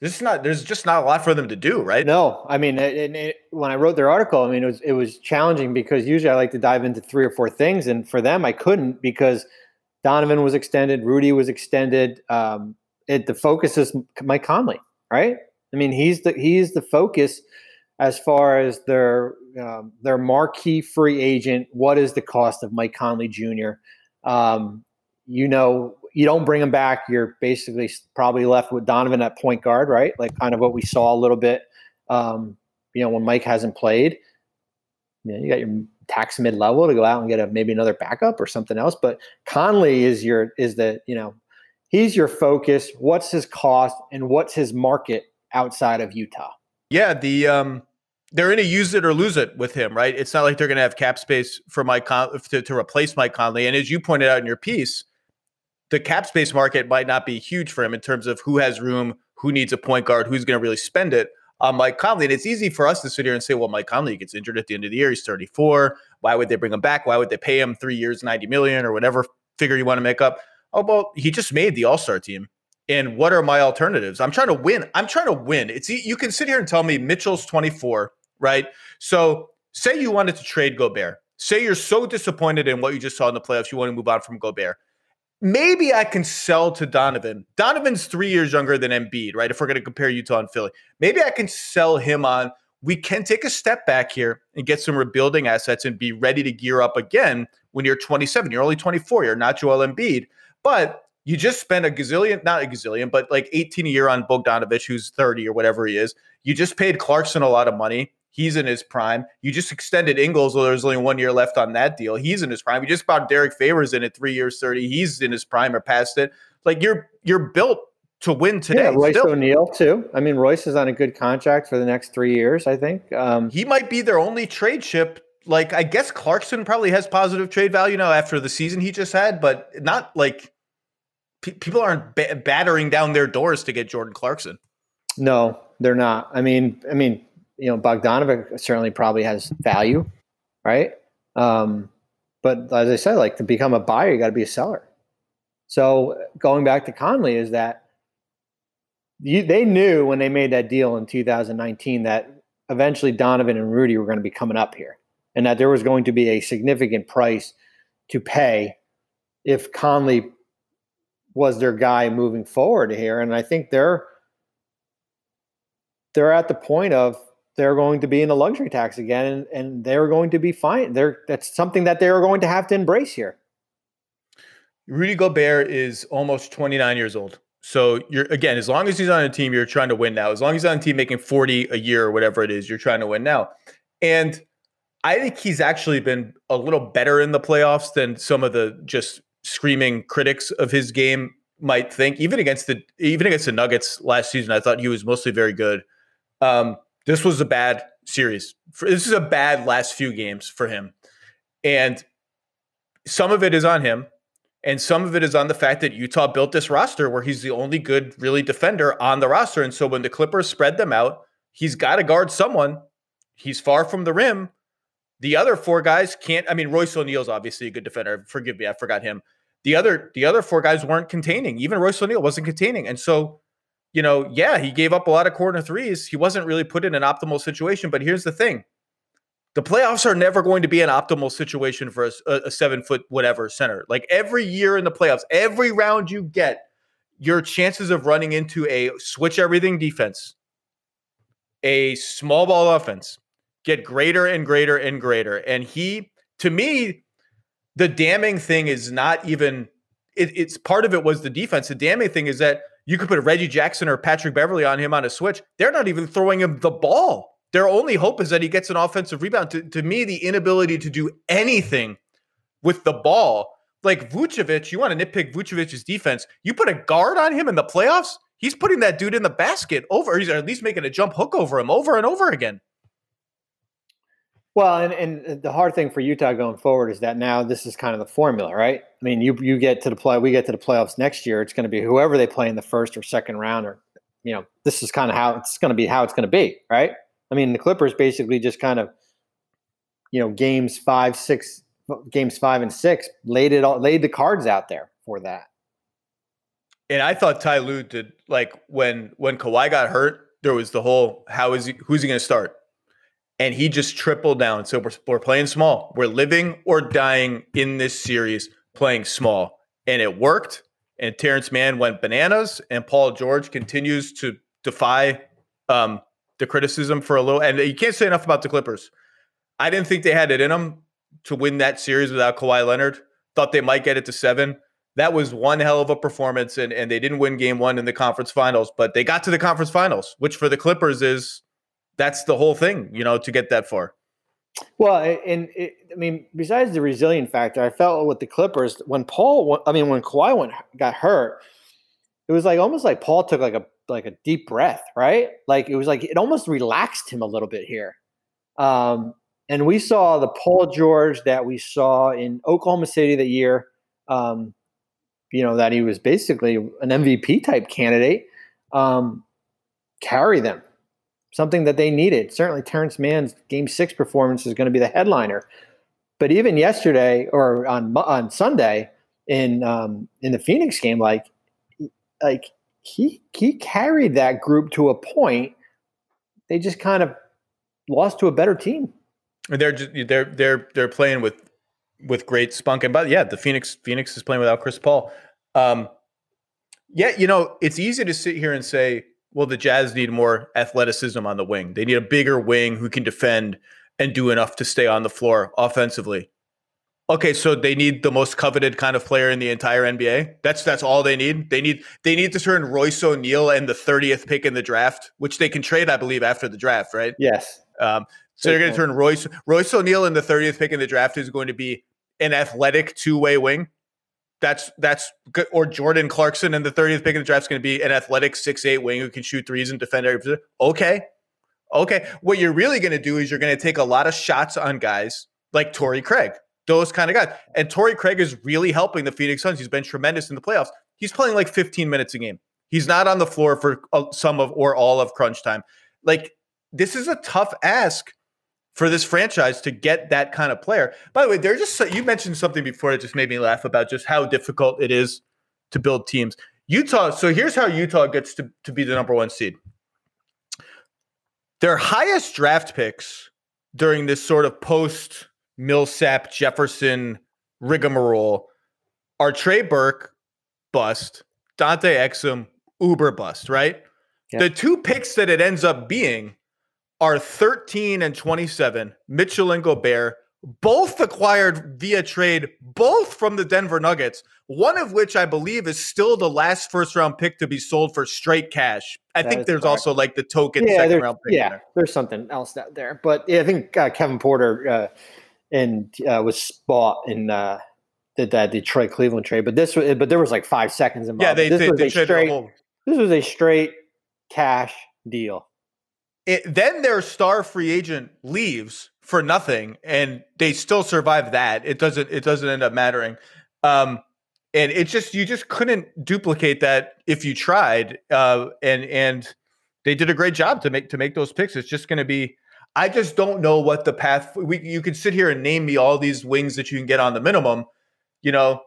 this is not. There's just not a lot for them to do, right? No, I mean, it, it, when I wrote their article, I mean, it was it was challenging because usually I like to dive into three or four things, and for them, I couldn't because Donovan was extended, Rudy was extended. Um, it the focus is Mike Conley, right? I mean, he's the he's the focus as far as their um, their marquee free agent. What is the cost of Mike Conley Jr.? Um, you know, you don't bring him back, you're basically probably left with Donovan at point guard, right? Like kind of what we saw a little bit, um, you know, when Mike hasn't played. You, know, you got your tax mid level to go out and get a maybe another backup or something else. But Conley is your is the you know he's your focus. What's his cost and what's his market outside of Utah? Yeah, the um they're in a use it or lose it with him, right? It's not like they're going to have cap space for Mike Con- to, to replace Mike Conley. And as you pointed out in your piece, the cap space market might not be huge for him in terms of who has room, who needs a point guard, who's going to really spend it on Mike Conley. And it's easy for us to sit here and say, well, Mike Conley gets injured at the end of the year. He's 34. Why would they bring him back? Why would they pay him three years, 90 million or whatever figure you want to make up? Oh, well, he just made the All Star team. And what are my alternatives? I'm trying to win. I'm trying to win. It's you can sit here and tell me Mitchell's 24, right? So say you wanted to trade Gobert. Say you're so disappointed in what you just saw in the playoffs, you want to move on from Gobert maybe I can sell to Donovan. Donovan's three years younger than Embiid, right? If we're going to compare Utah and Philly, maybe I can sell him on. We can take a step back here and get some rebuilding assets and be ready to gear up again when you're 27. You're only 24. You're not Joel Embiid, but you just spent a gazillion, not a gazillion, but like 18 a year on Bogdanovich, who's 30 or whatever he is. You just paid Clarkson a lot of money. He's in his prime. You just extended Ingles, though there's only one year left on that deal. He's in his prime. You just bought Derrick Favors in at three years, 30. He's in his prime or past it. Like you're you're built to win today. Yeah, Royce still. O'Neale too. I mean, Royce is on a good contract for the next three years. I think um, he might be their only trade chip. Like I guess Clarkson probably has positive trade value now after the season he just had, but not like people aren't ba- battering down their doors to get Jordan Clarkson. No, they're not. I mean, I mean, you know, Bogdanovic certainly probably has value, right? Um, but as I said, like to become a buyer, you got to be a seller. So going back to Conley is that you, they knew when they made that deal in 2019 that eventually Donovan and Rudy were going to be coming up here, and that there was going to be a significant price to pay if Conley was their guy moving forward here. And I think they're they're at the point of they're going to be in the luxury tax again, and, and they're going to be fine. They're that's something that they are going to have to embrace here. Rudy Gobert is almost 29 years old. So you're again, as long as he's on a team, you're trying to win now. As long as he's on a team making 40 a year or whatever it is, you're trying to win now. And I think he's actually been a little better in the playoffs than some of the just screaming critics of his game might think. Even against the even against the Nuggets last season, I thought he was mostly very good. Um, this was a bad series. This is a bad last few games for him. And some of it is on him. And some of it is on the fact that Utah built this roster where he's the only good, really defender on the roster. And so when the Clippers spread them out, he's got to guard someone. He's far from the rim. The other four guys can't. I mean, Royce O'Neale's obviously a good defender. Forgive me, I forgot him. The other, the other four guys weren't containing. Even Royce O'Neale wasn't containing. And so you know, yeah, he gave up a lot of corner threes. He wasn't really put in an optimal situation. But here's the thing the playoffs are never going to be an optimal situation for a, a, seven foot whatever center. Like every year in the playoffs, every round you get, your chances of running into a switch everything defense, a small ball offense, get greater and greater and greater. And he, to me, the damning thing is not even. It, it's part of it was the defense. The damning thing is that you could put Reggie Jackson or Patrick Beverley on him on a switch. They're not even throwing him the ball. Their only hope is that he gets an offensive rebound. To, to me, the inability to do anything with the ball, like Vucevic, you want to nitpick Vucevic's defense. You put a guard on him in the playoffs, he's putting that dude in the basket over. He's at least making a jump hook over him over and over again. Well, and, and the hard thing for Utah going forward is that now this is kind of the formula, right? I mean, you you get to the play, we get to the playoffs next year. It's going to be whoever they play in the first or second round, or you know, this is kind of how it's going to be, how it's going to be, right? I mean, the Clippers basically just kind of, you know, games five, six, games five and six laid it all, laid the cards out there for that. And I thought Ty Lue did like when when Kawhi got hurt, there was the whole how is he who's he going to start? And he just tripled down. So we're, we're playing small. We're living or dying in this series playing small. And it worked. And Terance Mann went bananas. And Paul George continues to defy um, the criticism for a little. And you can't say enough about the Clippers. I didn't think they had it in them to win that series without Kawhi Leonard. Thought they might get it to seven. That was one hell of a performance. And, and they didn't win game one in the conference finals, but they got to the conference finals, which for the Clippers is that's the whole thing, you know, to get that far. Well, and it, I mean, besides the resilient factor, I felt with the Clippers when Paul, I mean, when Kawhi went got hurt, it was like almost like Paul took like a like a deep breath, right? Like it was like it almost relaxed him a little bit here. Um, and we saw the Paul George that we saw in Oklahoma City that year. Um, you know that he was basically an MVP type candidate. Um, carry them, something that they needed. Certainly, Terance Mann's Game Six performance is going to be the headliner. But even yesterday or on on Sunday in um, in the Phoenix game, like like he he carried that group to a point. They just kind of lost to a better team. They're just, they're they're they're playing with with great spunk and but yeah, the Phoenix Phoenix is playing without Chris Paul. Um, yeah, you know it's easy to sit here and say, well, the Jazz need more athleticism on the wing. They need a bigger wing who can defend and do enough to stay on the floor offensively. Okay, so they need the most coveted kind of player in the entire NBA. That's that's all they need. They need they need to turn Royce O'Neale and the 30th pick in the draft, which they can trade, I believe, after the draft, right? Yes. Um, so they're going to turn Royce Royce O'Neale in the 30th pick in the draft is going to be an athletic two way wing. That's that's good. Or Jordan Clarkson in the 30th pick in the draft is going to be an athletic six eight wing who can shoot threes and defend every position. Okay, okay. What you're really going to do is you're going to take a lot of shots on guys like Torrey Craig those kind of guys. And Torrey Craig is really helping the Phoenix Suns. He's been tremendous in the playoffs. He's playing like 15 minutes a game. He's not on the floor for uh, some of or all of crunch time. Like this is a tough ask for this franchise to get that kind of player. By the way, they're just you mentioned something before that just made me laugh about just how difficult it is to build teams. Utah, so here's how Utah gets to, to be the number one seed. Their highest draft picks during this sort of post Millsap, Jefferson rigmarole are Trey Burke bust, Dante Exum uber bust, right? Yep. The two picks that it ends up being are 13 and 27, Mitchell and Gobert, both acquired via trade, both from the Denver Nuggets, one of which I believe is still the last first round pick to be sold for straight cash. I that think there's correct. also like the token yeah, second round pick. Yeah, there. there's something else out there. But yeah, I think uh, Kevin Porter uh, and uh, was bought in uh, did that Detroit Cleveland trade. But this was, but there was like five seconds involved. Yeah, they, this they, was they a straight. This was a straight cash deal. It, then their star free agent leaves for nothing, and they still survive that. It doesn't. It doesn't end up mattering. Um, and it just you just couldn't duplicate that if you tried. Uh, and and they did a great job to make to make those picks. It's just going to be I just don't know what the path. We, you can sit here and name me all these wings that you can get on the minimum. You know,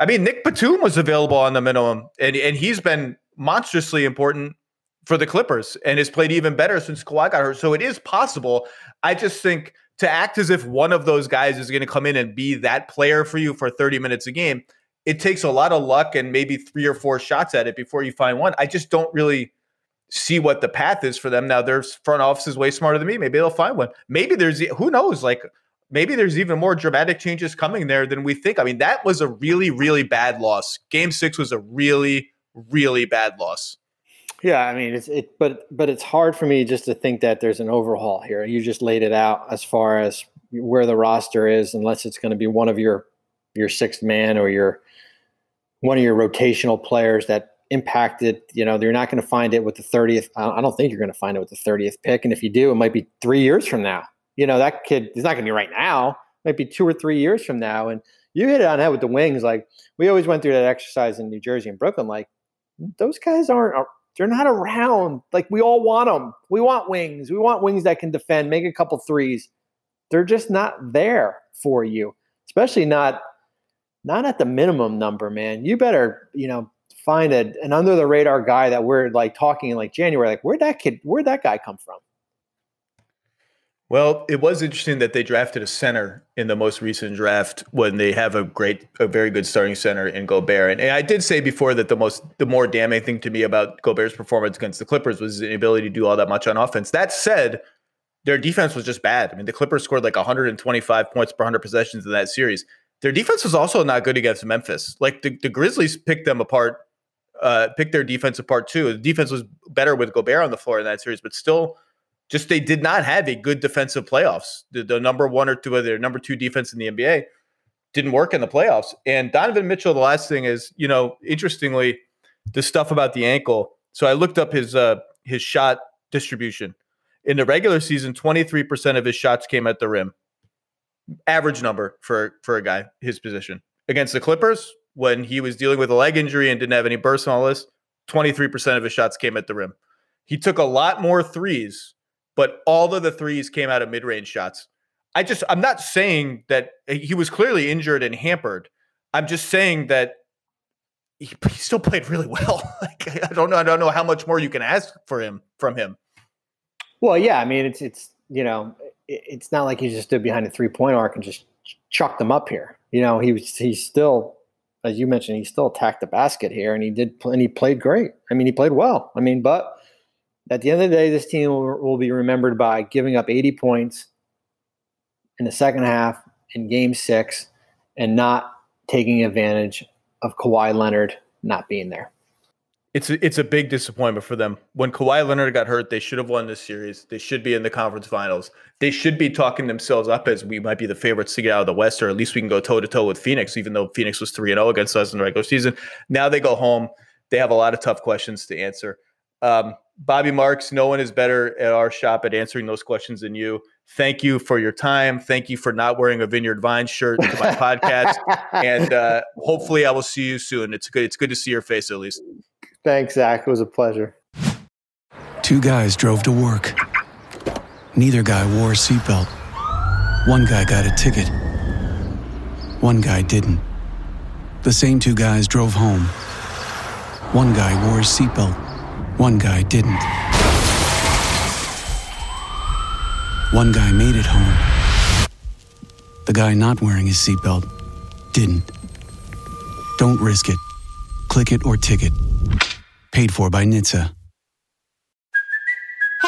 I mean, Nick Batum was available on the minimum, and and he's been monstrously important for the Clippers, and has played even better since Kawhi got hurt. So it is possible. I just think to act as if one of those guys is going to come in and be that player for you for 30 minutes a game, it takes a lot of luck and maybe three or four shots at it before you find one. I just don't really see what the path is for them. Now their front office is way smarter than me. Maybe they'll find one. Maybe there's who knows, like maybe there's even more dramatic changes coming there than we think. I mean, that was a really, really bad loss. Game six was a really, really bad loss. Yeah, I mean it's it but but it's hard for me just to think that there's an overhaul here. You just laid it out as far as where the roster is, unless it's going to be one of your your sixth man or your one of your rotational players that impacted. You know, you're not going to find it with the 30th. I don't think you're going to find it with the 30th pick. And if you do, it might be three years from now. You know, that kid is not going to be right now. It might be two or three years from now. And you hit it on head with the wings. Like we always went through that exercise in New Jersey and Brooklyn. Like those guys aren't. They're not around. Like we all want them. We want wings. We want wings that can defend, make a couple threes. They're just not there for you, especially not not at the minimum number, man. You better, you know, find a, an under the radar guy that we're like talking in like January, like where'd that kid, where'd that guy come from? Well, it was interesting that they drafted a center in the most recent draft when they have a great, a very good starting center in Gobert. And, and I did say before that the most, the more damning thing to me about Gobert's performance against the Clippers was his inability to do all that much on offense. That said, their defense was just bad. I mean, the Clippers scored like 125 points per 100 possessions in that series. Their defense was also not good against Memphis. Like the, the Grizzlies picked them apart uh, pick their defense apart too. The defense was better with Gobert on the floor in that series, but still, just they did not have a good defensive playoffs. The, the number one or two of their number two defense in the NBA didn't work in the playoffs. And Donovan Mitchell, the last thing is, you know, interestingly, the stuff about the ankle. So I looked up his uh, his shot distribution. In the regular season, 23% of his shots came at the rim. Average number for for a guy his position. Against the Clippers, when he was dealing with a leg injury and didn't have any bursts on the list, 23% of his shots came at the rim. He took a lot more threes, but all of the threes came out of mid-range shots. I just I'm not saying that eh, he was clearly injured and hampered. I'm just saying that he, he still played really well. like, I don't know. I don't know how much more you can ask for him from him. Well, yeah. I mean, it's it's you know, it's not like he just stood behind a three point arc and just chucked them up here. You know, he was he's still, as you mentioned, he still attacked the basket here, and he did, and he played great. I mean, he played well. I mean, but at the end of the day, this team will, will be remembered by giving up 80 points in the second half in Game Six, and not taking advantage of Kawhi Leonard not being there. It's a, it's a big disappointment for them. When Kawhi Leonard got hurt, they should have won this series. They should be in the conference finals. They should be talking themselves up as we might be the favorites to get out of the West, or at least we can go toe to toe with Phoenix, even though Phoenix was 3 0 against us in the regular season. Now they go home. They have a lot of tough questions to answer. Um, Bobby Marks, no one is better at our shop at answering those questions than you. Thank you for your time. Thank you for not wearing a Vineyard Vine shirt to my podcast. And uh, hopefully, I will see you soon. It's good. It's good to see your face at least. Thanks, Zach. It was a pleasure. Two guys drove to work. Neither guy wore a seatbelt. One guy got a ticket. One guy didn't. The same two guys drove home. One guy wore a seatbelt. One guy didn't. One guy made it home. The guy not wearing his seatbelt didn't. Don't risk it. Click it or ticket. Paid for by NHTSA.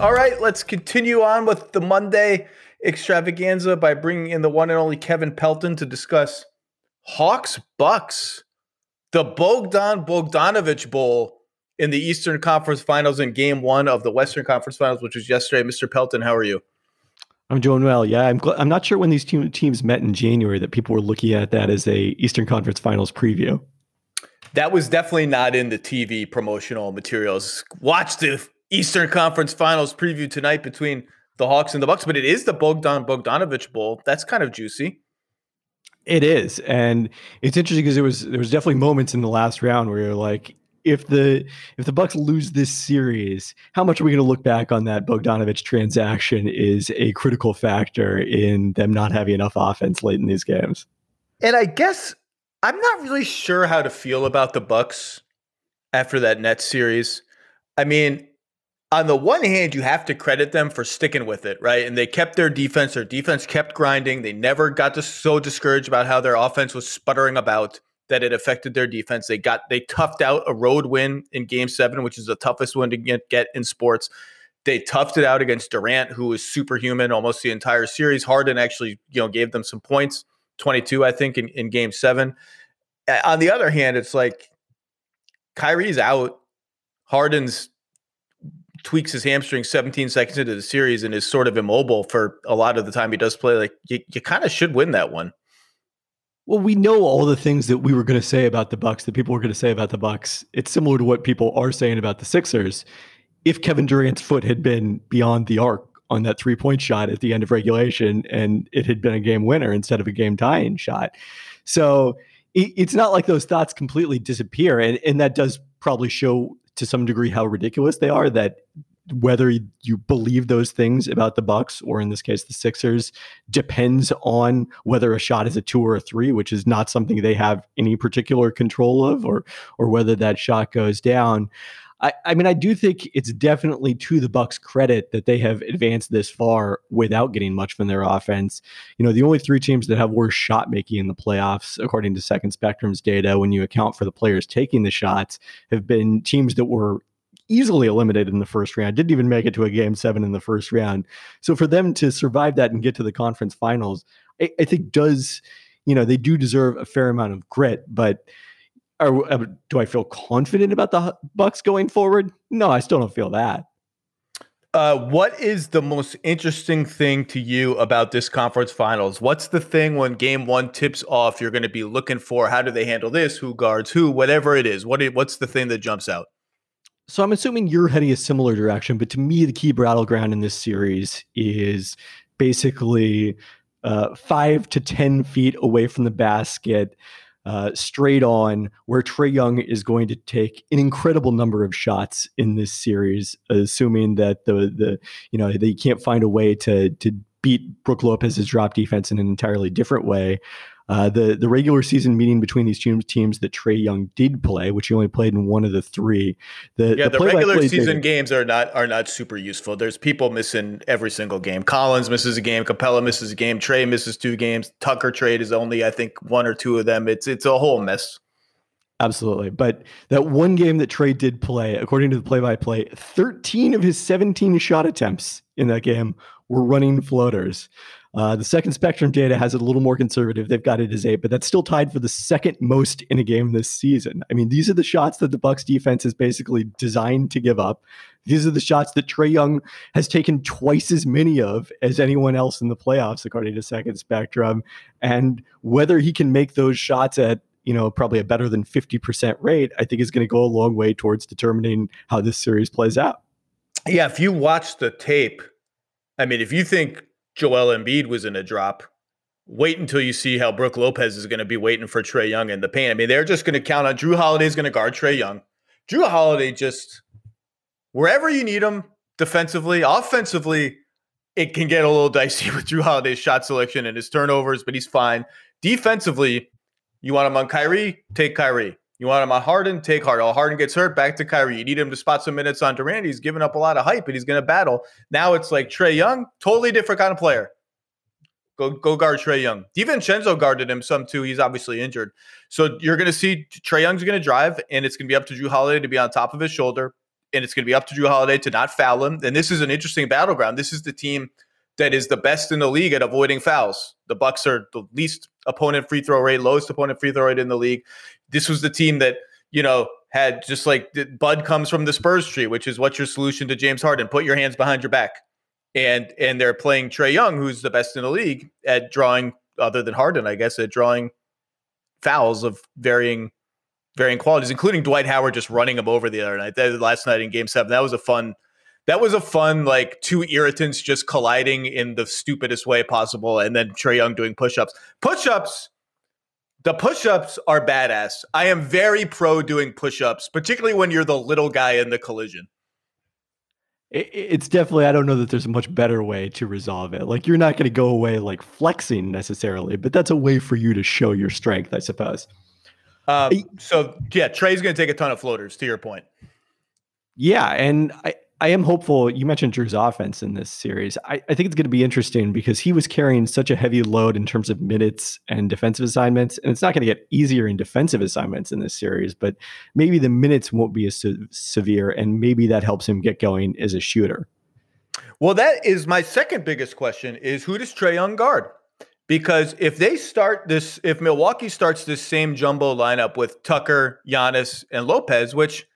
All right, let's continue on with the Monday extravaganza by bringing in the one and only Kevin Pelton to discuss Hawks Bucks, the Bogdan Bogdanovich Bowl in the Eastern Conference Finals in Game One of the Western Conference Finals, which was yesterday. Mr. Pelton, how are you? I'm doing well. Yeah, I'm. Gl- I'm not sure when these two teams met in January that people were looking at that as a Eastern Conference Finals preview. That was definitely not in the TV promotional materials. Watch the Eastern Conference Finals preview tonight between the Hawks and the Bucks, but it is the Bogdan Bogdanovich Bowl. That's kind of juicy. It is, and it's interesting because there was there was definitely moments in the last round where you're like, if the if the Bucks lose this series, how much are we going to look back on that Bogdanovich transaction is a critical factor in them not having enough offense late in these games. And I guess I'm not really sure how to feel about the Bucks after that Nets series. I mean, on the one hand, you have to credit them for sticking with it, right? And they kept their defense. Their defense kept grinding. They never got so discouraged about how their offense was sputtering about that it affected their defense. They got they toughed out a road win in Game Seven, which is the toughest one to get, get in sports. They toughed it out against Durant, who was superhuman almost the entire series. Harden actually, you know, gave them some points, 22, I think, in, in game seven. On the other hand, it's like Kyrie's out. Harden's tweaks his hamstring 17 seconds into the series and is sort of immobile for a lot of the time he does play. Like you, you kind of should win that one. Well, we know all the things that we were going to say about the Bucks, that people were going to say about the Bucks. It's similar to what people are saying about the Sixers. If Kevin Durant's foot had been beyond the arc on that three point shot at the end of regulation and it had been a game winner instead of a game tying shot. So it, it's not like those thoughts completely disappear. And, and that does probably show to some degree how ridiculous they are that whether you believe those things about the bucks or in this case the sixers depends on whether a shot is a two or a three which is not something they have any particular control of or or whether that shot goes down I, I mean, I do think it's definitely to the Bucks' credit that they have advanced this far without getting much from their offense. You know, the only three teams that have worse shot making in the playoffs, according to Second Spectrum's data, when you account for the players taking the shots, have been teams that were easily eliminated in the first round, didn't even make it to a game seven in the first round. So for them to survive that and get to the conference finals, I, I think does, you know, they do deserve a fair amount of grit, but are, uh, do I feel confident about the Bucks going forward? No, I still don't feel that. Uh, what is the most interesting thing to you about this conference finals? What's the thing when game one tips off you're going to be looking for? How do they handle this? Who guards who? Whatever it is. What what's the thing that jumps out? So I'm assuming you're heading a similar direction, but to me, the key battleground in this series is basically uh, five to ten feet away from the basket uh, straight on, where Trae Young is going to take an incredible number of shots in this series, assuming that the the you know they can't find a way to to beat Brook Lopez's drop defense in an entirely different way. Uh, the the regular season meeting between these two teams that Trae Young did play, which he only played in one of the three. The, yeah, the, the regular season games are not are not super useful. There's people missing every single game. Collins misses a game. Capela misses a game. Trae misses two games. Tucker trade is only I think one or two of them. It's it's a whole mess. Absolutely. But that one game that Trae did play, according to the play by play, 13 of his 17 shot attempts in that game were running floaters. Uh, the second spectrum data has it a little more conservative. They've got it as eight, but that's still tied for the second most in a game this season. I mean, these are the shots that the Bucks defense is basically designed to give up. These are the shots that Trae Young has taken twice as many of as anyone else in the playoffs, according to Second Spectrum. And whether he can make those shots at you know probably a better than 50% rate i think is going to go a long way towards determining how this series plays out yeah if you watch the tape i mean if you think Joel Embiid was in a drop. Wait until you see how Brook Lopez is going to be waiting for Trae Young in the paint. I mean, they're just going to count on Jrue Holiday is going to guard Trae Young. Jrue Holiday just wherever you need him defensively, offensively, it can get a little dicey with Jrue Holiday's shot selection and his turnovers, but he's fine. Defensively, you want him on Kyrie, take Kyrie. You want him on Harden, take Harden. Harden gets hurt, back to Kyrie. You need him to spot some minutes on Durant. He's giving up a lot of hype, and he's going to battle. Now it's like Trae Young, totally different kind of player. Go go guard Trae Young. DiVincenzo guarded him some too. He's obviously injured. So you're going to see Trae Young's going to drive, and it's going to be up to Jrue Holiday to be on top of his shoulder, and it's going to be up to Jrue Holiday to not foul him. And this is an interesting battleground. This is the team that is the best in the league at avoiding fouls. The Bucks are the least opponent free throw rate, lowest opponent free throw rate in the league. This was the team that, you know, had just like Bud comes from the Spurs tree, which is what's your solution to James Harden? Put your hands behind your back. And and they're playing Trae Young, who's the best in the league at drawing, other than Harden, I guess, at drawing fouls of varying varying qualities, including Dwight Howard just running him over the other night. That, last night in Game Seven, that was a fun. That was a fun like two irritants just colliding in the stupidest way possible, and then Trae Young doing push-ups. Push-ups the push-ups are badass. I am very pro doing push-ups, particularly when you're the little guy in the collision. It's definitely I don't know that there's a much better way to resolve it. Like you're not going to go away like flexing necessarily, but that's a way for you to show your strength, I suppose. Um, so yeah, Trae's going to take a ton of floaters. To your point. Yeah, and I I am hopeful. You mentioned Jrue's offense in this series. I, I think it's going to be interesting because he was carrying such a heavy load in terms of minutes and defensive assignments. And it's not going to get easier in defensive assignments in this series, but maybe the minutes won't be as se- severe. And maybe that helps him get going as a shooter. Well, that is my second biggest question is who does Trae Young guard? Because if they start this, if Milwaukee starts this same jumbo lineup with Tucker, Giannis, and Lopez, which –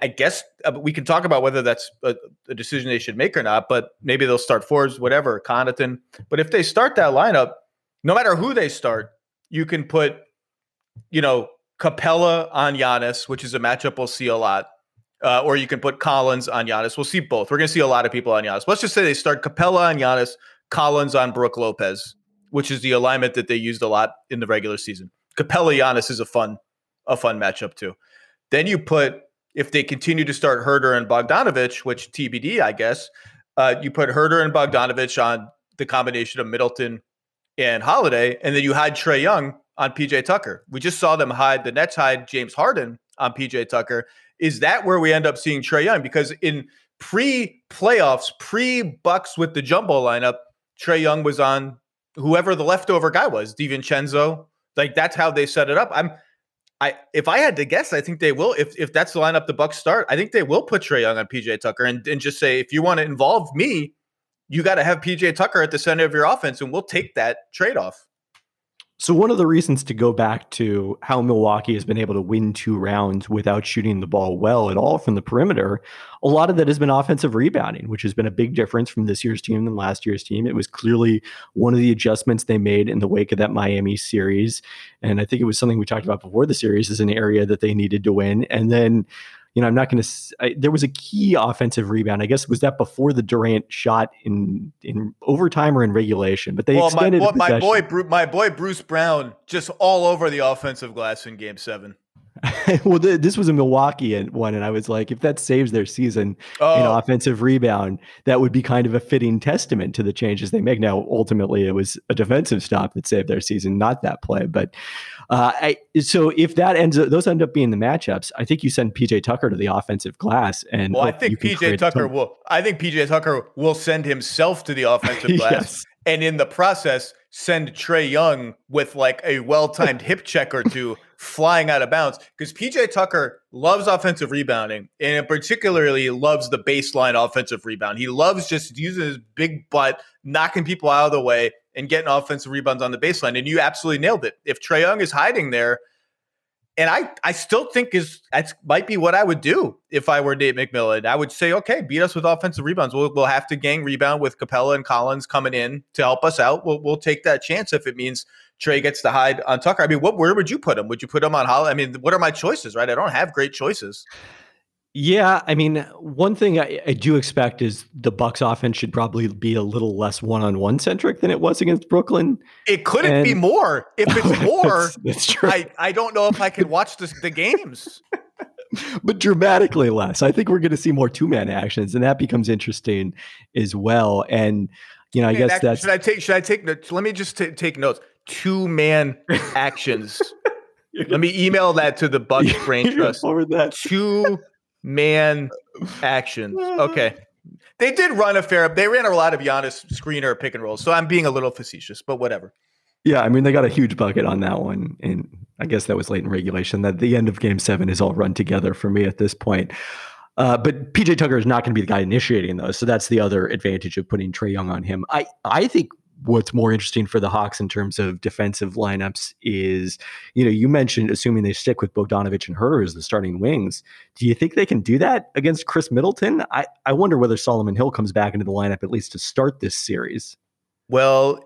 I, guess uh, we can talk about whether that's a, a, decision they should make or not, but maybe they'll start fours, whatever, Connaughton. But if they start that lineup, no matter who they start, you can put, you know, Capela on Giannis, which is a matchup we'll see a lot. Uh, or you can put Collins on Giannis. We'll see both. We're going to see a lot of people on Giannis. Let's just say they start Capela on Giannis, Collins on Brook Lopez, which is the alignment that they used a lot in the regular season. Capela Giannis is a fun, a fun matchup too. Then you put if they continue to start Huerter and Bogdanovich, which TBD, I guess, uh, you put Huerter and Bogdanovich on the combination of Middleton and Holiday, and then you hide Trae Young on PJ Tucker. We just saw them hide the Nets hide James Harden on PJ Tucker, is that where we end up seeing Trae Young? Because in pre playoffs, pre Bucks with the jumbo lineup, Trae Young was on whoever the leftover guy was, DiVincenzo. Like that's how they set it up. I'm I if I had to guess, I think they will. If if that's the lineup the Bucks start, I think they will put Trae Young on PJ Tucker and, and just say, if you want to involve me, you got to have PJ Tucker at the center of your offense, and we'll take that trade off. So one of the reasons to go back to how Milwaukee has been able to win two rounds without shooting the ball well at all from the perimeter, a lot of that has been offensive rebounding, which has been a big difference from this year's team than last year's team. It was clearly one of the adjustments they made in the wake of that Miami series, and I think it was something we talked about before the series as an area that they needed to win. And then you know, I'm not going to. There was a key offensive rebound. I guess was that before the Durant shot in in overtime or in regulation. But they well, extended. My, my boy, my boy Bruce Brown, just all over the offensive glass in Game Seven. well, th- this was a Milwaukee one, and I was like, if that saves their season oh. in offensive rebound, that would be kind of a fitting testament to the changes they make. Now, ultimately, it was a defensive stop that saved their season, not that play. But uh, I, so if that ends, up, those end up being the matchups. I think you send PJ Tucker to the offensive glass, and well, I think PJ Tucker will. I think PJ Tucker will send himself to the offensive glass, yes. and in the process, send Trae Young with like a well-timed hip check or two flying out of bounds because PJ Tucker loves offensive rebounding and particularly loves the baseline offensive rebound. He loves just using his big butt, knocking people out of the way and getting offensive rebounds on the baseline. And you absolutely nailed it. If Trae Young is hiding there, and I, I still think is that might be what I would do if I were Nate McMillan. I would say, okay, beat us with offensive rebounds. We'll, we'll have to gang rebound with Capela and Collins coming in to help us out. We'll, we'll take that chance if it means Trae gets to hide on Tucker. I mean, what where would you put him? Would you put him on Holly? I mean, what are my choices, right? I don't have great choices. Yeah, I mean, one thing I, I, do expect is the Bucks offense should probably be a little less one-on-one centric than it was against Brooklyn. It couldn't and, be more. If it's more, that's, that's true. I, I don't know if I can watch this, the games. but dramatically less. I think we're going to see more two-man actions, and that becomes interesting as well. And you know, I guess that's should I take should I take notes? Let me just t- take notes. Two-man actions. Let me email that to the Bucks Brain Trust. Forward that. Two man actions. Okay. They did run a fair. They ran a lot of Giannis screener pick and rolls. So I'm being a little facetious, but whatever. Yeah, I mean they got a huge bucket on that one, and I guess that was late in regulation. That the end of Game Seven is all run together for me at this point. Uh, but PJ Tucker is not going to be the guy initiating those, so that's the other advantage of putting Trae Young on him. I I think what's more interesting for the Hawks in terms of defensive lineups is, you know, you mentioned assuming they stick with Bogdanovich and Huerter as the starting wings. Do you think they can do that against Khris Middleton? I, I wonder whether Solomon Hill comes back into the lineup at least to start this series. Well,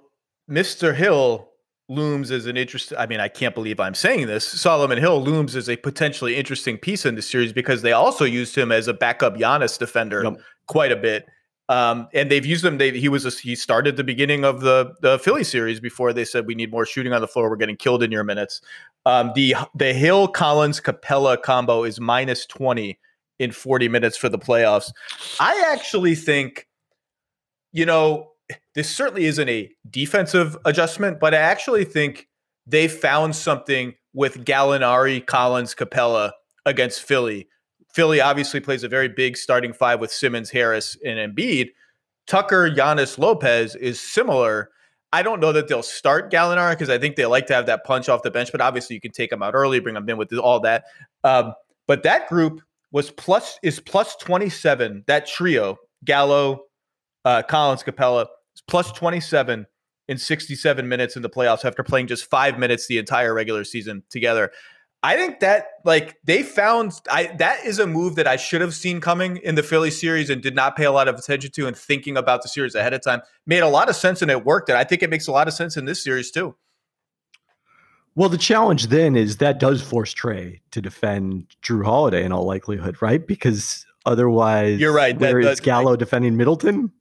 Mr. Hill looms as an interesting. I mean, I can't believe I'm saying this. Solomon Hill looms as a potentially interesting piece in the series because they also used him as a backup Giannis defender yep. quite a bit. Um, and they've used him. They, he was a, he started the beginning of the the Philly series before they said we need more shooting on the floor. We're getting killed in your minutes. Um, the the Hill Collins Capela combo is minus twenty in forty minutes for the playoffs. I actually think, you know, this certainly isn't a defensive adjustment, but I actually think they found something with Gallinari, Collins, Capela against Philly Philly obviously plays a very big starting five with Simmons, Harris, and Embiid. Tucker, Giannis, Lopez is similar. I don't know that they'll start Gallinari because I think they like to have that punch off the bench, but obviously you can take them out early, bring them in with all that. Um, but that group was plus is plus 27. That trio, Gallo, uh, Collins, Capela, is plus 27 in 67 minutes in the playoffs after playing just five minutes the entire regular season together. I think that like they found I that is a move that I should have seen coming in the Philly series and did not pay a lot of attention to and thinking about the series ahead of time. Made a lot of sense and it worked. And I think it makes a lot of sense in this series too. Well, the challenge then is that does force Trae to defend Jrue Holiday in all likelihood, right? Because otherwise, you're right. Where that, is Gallo defending Middleton?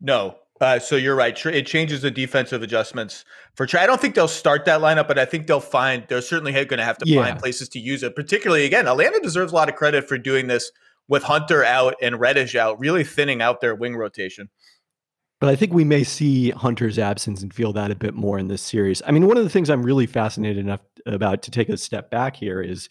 No, uh, so you're right. It changes the defensive adjustments for Trae. I don't think they'll start that lineup, but I think they'll find they're certainly going to have to yeah. find places to use it. Particularly, again, Atlanta deserves a lot of credit for doing this with Hunter out and Reddish out, really thinning out their wing rotation. But I think we may see Hunter's absence and feel that a bit more in this series. I mean, one of the things I'm really fascinated enough about to take a step back here is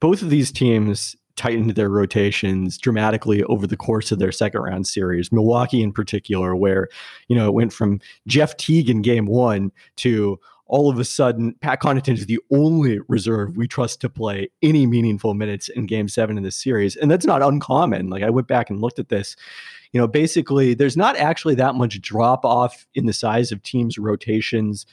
both of these teams tightened their rotations dramatically over the course of their second round series. Milwaukee, in particular, where you know it went from Jeff Teague in game one to all of a sudden Pat Connaughton is the only reserve we trust to play any meaningful minutes in game seven in this series. And that's not uncommon. Like I went back and looked at this. You know, basically, there's not actually that much drop off in the size of teams' rotations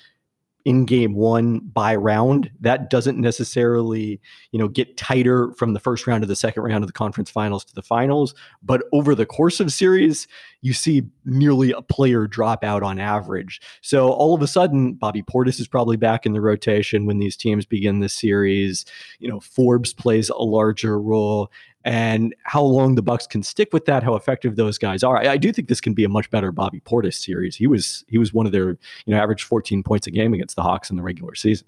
in game one by round. That doesn't necessarily, you know, get tighter from the first round to the second round of the conference finals to the finals. But over the course of series, you see nearly a player drop out on average. So all of a sudden, Bobby Portis is probably back in the rotation when these teams begin the series. You know, Forbes plays a larger role and how long the Bucks can stick with that, how effective those guys are. I, I, do think this can be a much better Bobby Portis series. He was he was one of their you know average 14 points a game against the Hawks in the regular season.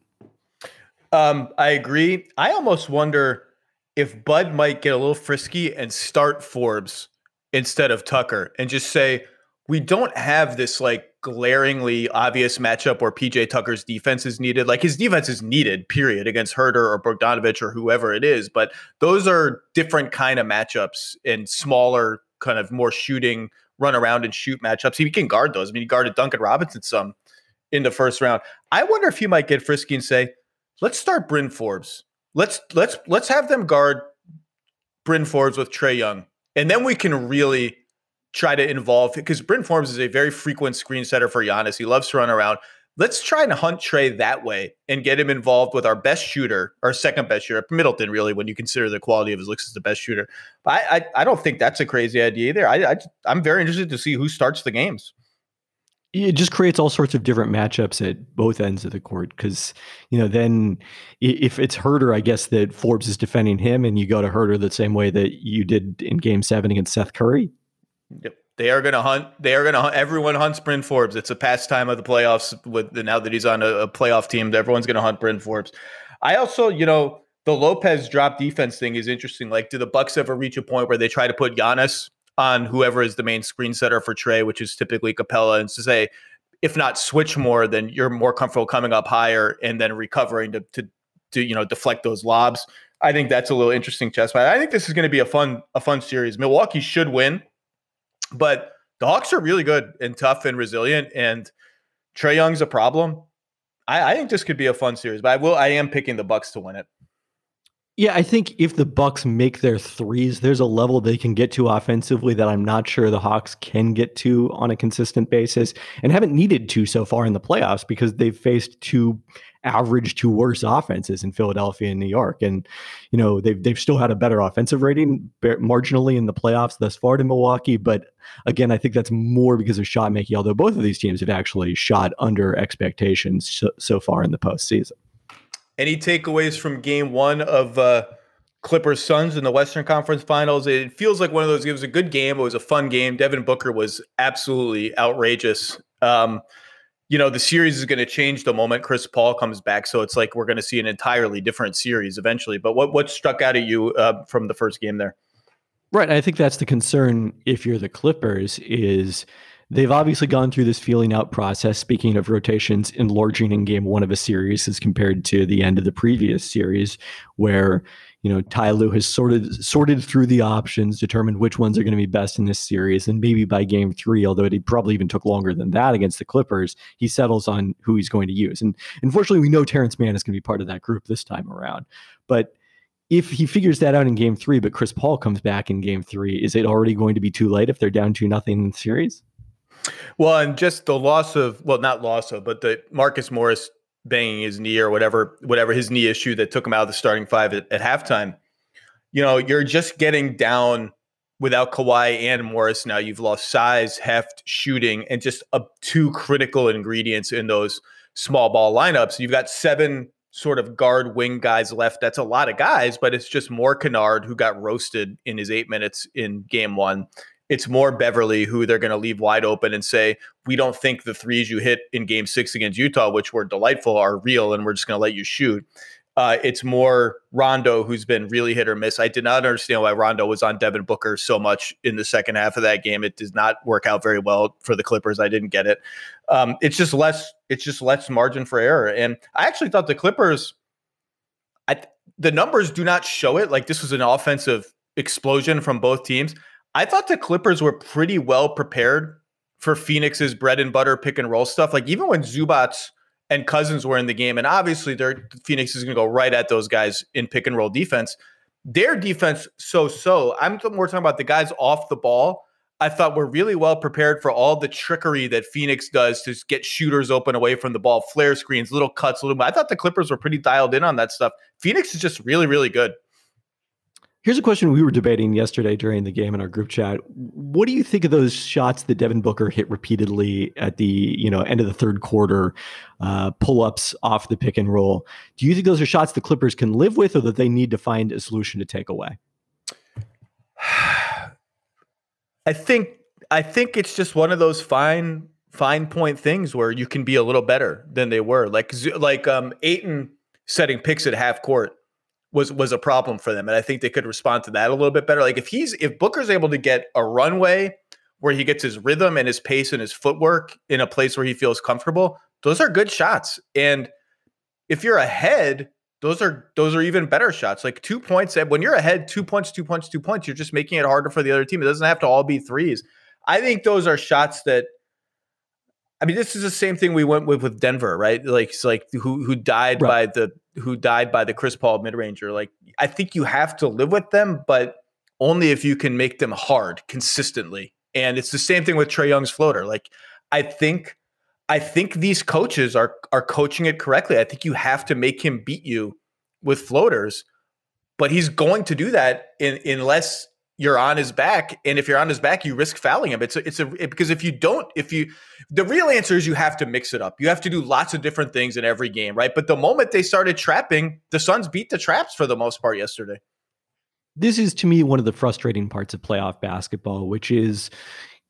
Um, I agree. I almost wonder if Bud might get a little frisky and start Forbes instead of Tucker and just say we don't have this like glaringly obvious matchup where PJ Tucker's defense is needed. Like his defense is needed, period, against Huerter or Bogdanovic or whoever it is. But those are different kind of matchups and smaller, kind of more shooting, run around and shoot matchups. He can guard those. I mean, he guarded Duncan Robinson some in the first round. I wonder if he might get frisky and say, let's start Bryn Forbes. Let's let's let's have them guard Bryn Forbes with Trae Young. And then we can really try to involve because Bryn Forbes is a very frequent screen setter for Giannis. He loves to run around. Let's try and hunt Trae that way and get him involved with our best shooter, our second best shooter, Middleton. Really, when you consider the quality of his looks as the best shooter, but I, I, I don't think that's a crazy idea either. I, I I'm very interested to see who starts the games it just creates all sorts of different matchups at both ends of the court because you know then if it's Huerter, I guess that Forbes is defending him, and you go to Huerter the same way that you did in Game Seven against Seth Curry. Yep. They are going to hunt. They are going to hunt. Everyone hunts Bryn Forbes. It's a pastime of the playoffs. With the, now that he's on a, a playoff team, everyone's going to hunt Bryn Forbes. I also, you know, the Lopez drop defense thing is interesting. Like, do the Bucks ever reach a point where they try to put Giannis on whoever is the main screen setter for Trae, which is typically Capela, and to say, if not switch more, then you're more comfortable coming up higher and then recovering to to, to you know deflect those lobs. I think that's a little interesting chess match. I think this is going to be a fun a fun series. Milwaukee should win. But the Hawks are really good and tough and resilient, and Trae Young's a problem. I, I, think this could be a fun series, but I will. I am picking the Bucks to win it. Yeah, I think if the Bucks make their threes, there's a level they can get to offensively that I'm not sure the Hawks can get to on a consistent basis, and haven't needed to so far in the playoffs because they've faced two average to worse offenses in Philadelphia and New York. And, you know, they've, they've still had a better offensive rating marginally in the playoffs thus far to Milwaukee. But again, I think that's more because of shot making, although both of these teams have actually shot under expectations so, so far in the postseason. Any takeaways from game one of, uh, Clippers Suns in the Western Conference Finals. It feels like one of those. It was a good game. It was a fun game. Devin Booker was absolutely outrageous. Um, you know, the series is going to change the moment Chris Paul comes back. So it's like we're going to see an entirely different series eventually. But what what struck out at you uh, from the first game there? Right. I think that's the concern if you're the Clippers is they've obviously gone through this feeling out process. Speaking of rotations enlarging in game one of a series as compared to the end of the previous series, where you know, Ty Lue has sorted sorted through the options, determined which ones are going to be best in this series, and maybe by game three, although it probably even took longer than that against the Clippers, he settles on who he's going to use. And unfortunately, we know Terance Mann is going to be part of that group this time around. But if he figures that out in game three, but Chris Paul comes back in game three, is it already going to be too late if they're down to nothing in the series? Well, and just the loss of well, not loss of, but the Marcus Morris banging his knee or whatever, whatever his knee issue that took him out of the starting five at, at halftime. You know, you're just getting down without Kawhi and Morris. Now you've lost size, heft, shooting, and just a, two critical ingredients in those small ball lineups. You've got seven sort of guard wing guys left. That's a lot of guys, but it's just more Kennard who got roasted in his eight minutes in game one. It's more Beverley who they're going to leave wide open and say, we don't think the threes you hit in game six against Utah, which were delightful, are real, and we're just going to let you shoot. Uh, it's more Rondo who's been really hit or miss. I did not understand why Rondo was on Devin Booker so much in the second half of that game. It does not work out very well for the Clippers. I didn't get it. Um, it's just less. It's just less margin for error. And I actually thought the Clippers. I the numbers do not show it. Like this was an offensive explosion from both teams. I thought the Clippers were pretty well prepared for Phoenix's bread and butter pick and roll stuff. Like even when Zubac and Cousins were in the game, and obviously their Phoenix is going to go right at those guys in pick and roll defense. Their defense, so so. I'm more talking about the guys off the ball. I thought we're really well prepared for all the trickery that Phoenix does to get shooters open away from the ball, flare screens, little cuts, little. I thought the Clippers were pretty dialed in on that stuff. Phoenix is just really, really good. Here's a question we were debating yesterday during the game in our group chat. What do you think of those shots that Devin Booker hit repeatedly at the you know end of the third quarter, uh, pull ups off the pick and roll? Do you think those are shots the Clippers can live with, or that they need to find a solution to take away? I think I think it's just one of those fine fine point things where you can be a little better than they were. Like like um Ayton setting picks at half court was was a problem for them, and I think they could respond to that a little bit better. Like if he's if Booker's able to get a runway where he gets his rhythm and his pace and his footwork in a place where he feels comfortable, those are good shots. And if you're ahead, those are those are even better shots. Like two points when you're ahead, two points, two points, two points, you're just making it harder for the other team. It doesn't have to all be threes. I think those are shots that I mean, this is the same thing we went with with Denver, right? Like, it's like who who died right. by the who died by the Chris Paul mid ranger. Like, I think you have to live with them, but only if you can make them hard consistently. And it's the same thing with Trae Young's floater. Like, I think I think these coaches are are coaching it correctly. I think you have to make him beat you with floaters, but he's going to do that in, unless you're on his back and if you're on his back you risk fouling him. It's a, it's a it, because if you don't if you the real answer is you have to mix it up. You have to do lots of different things in every game right? But the moment they started trapping the suns beat the traps for the most part yesterday. This is to me one of the frustrating parts of playoff basketball which is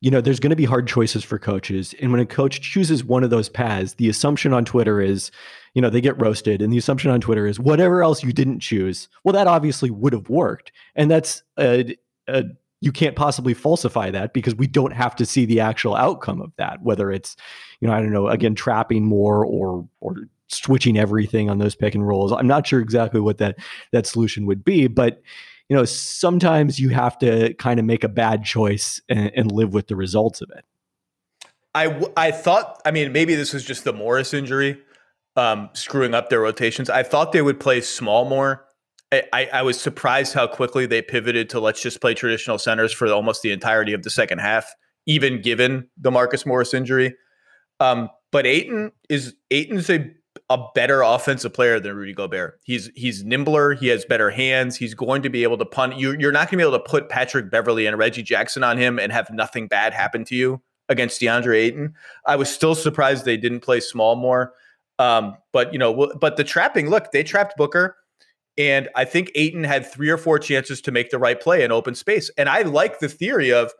you know there's going to be hard choices for coaches and when a coach chooses one of those paths the assumption on twitter is you know they get roasted and the assumption on twitter is whatever else you didn't choose well that obviously would have worked and that's a, uh, you can't possibly falsify that because we don't have to see the actual outcome of that whether it's you know i don't know again trapping more or or switching everything on those pick and rolls. I'm not sure exactly what that that solution would be but you know sometimes you have to kind of make a bad choice and, and live with the results of it. I, I thought i mean maybe this was just the morris injury um, screwing up their rotations. I thought they would play small more I, I was surprised how quickly they pivoted to let's just play traditional centers for almost the entirety of the second half, even given the Marcus Morris injury. Um, but Ayton is Ayton's a a better offensive player than Rudy Gobert. He's he's nimbler. He has better hands. He's going to be able to punt. You, you're not going to be able to put Patrick Beverley and Reggie Jackson on him and have nothing bad happen to you against DeAndre Ayton. I was still surprised they didn't play small more. Um, but you know, but the trapping. Look, they trapped Booker. And I think Ayton had three or four chances to make the right play in open space. And I like the theory of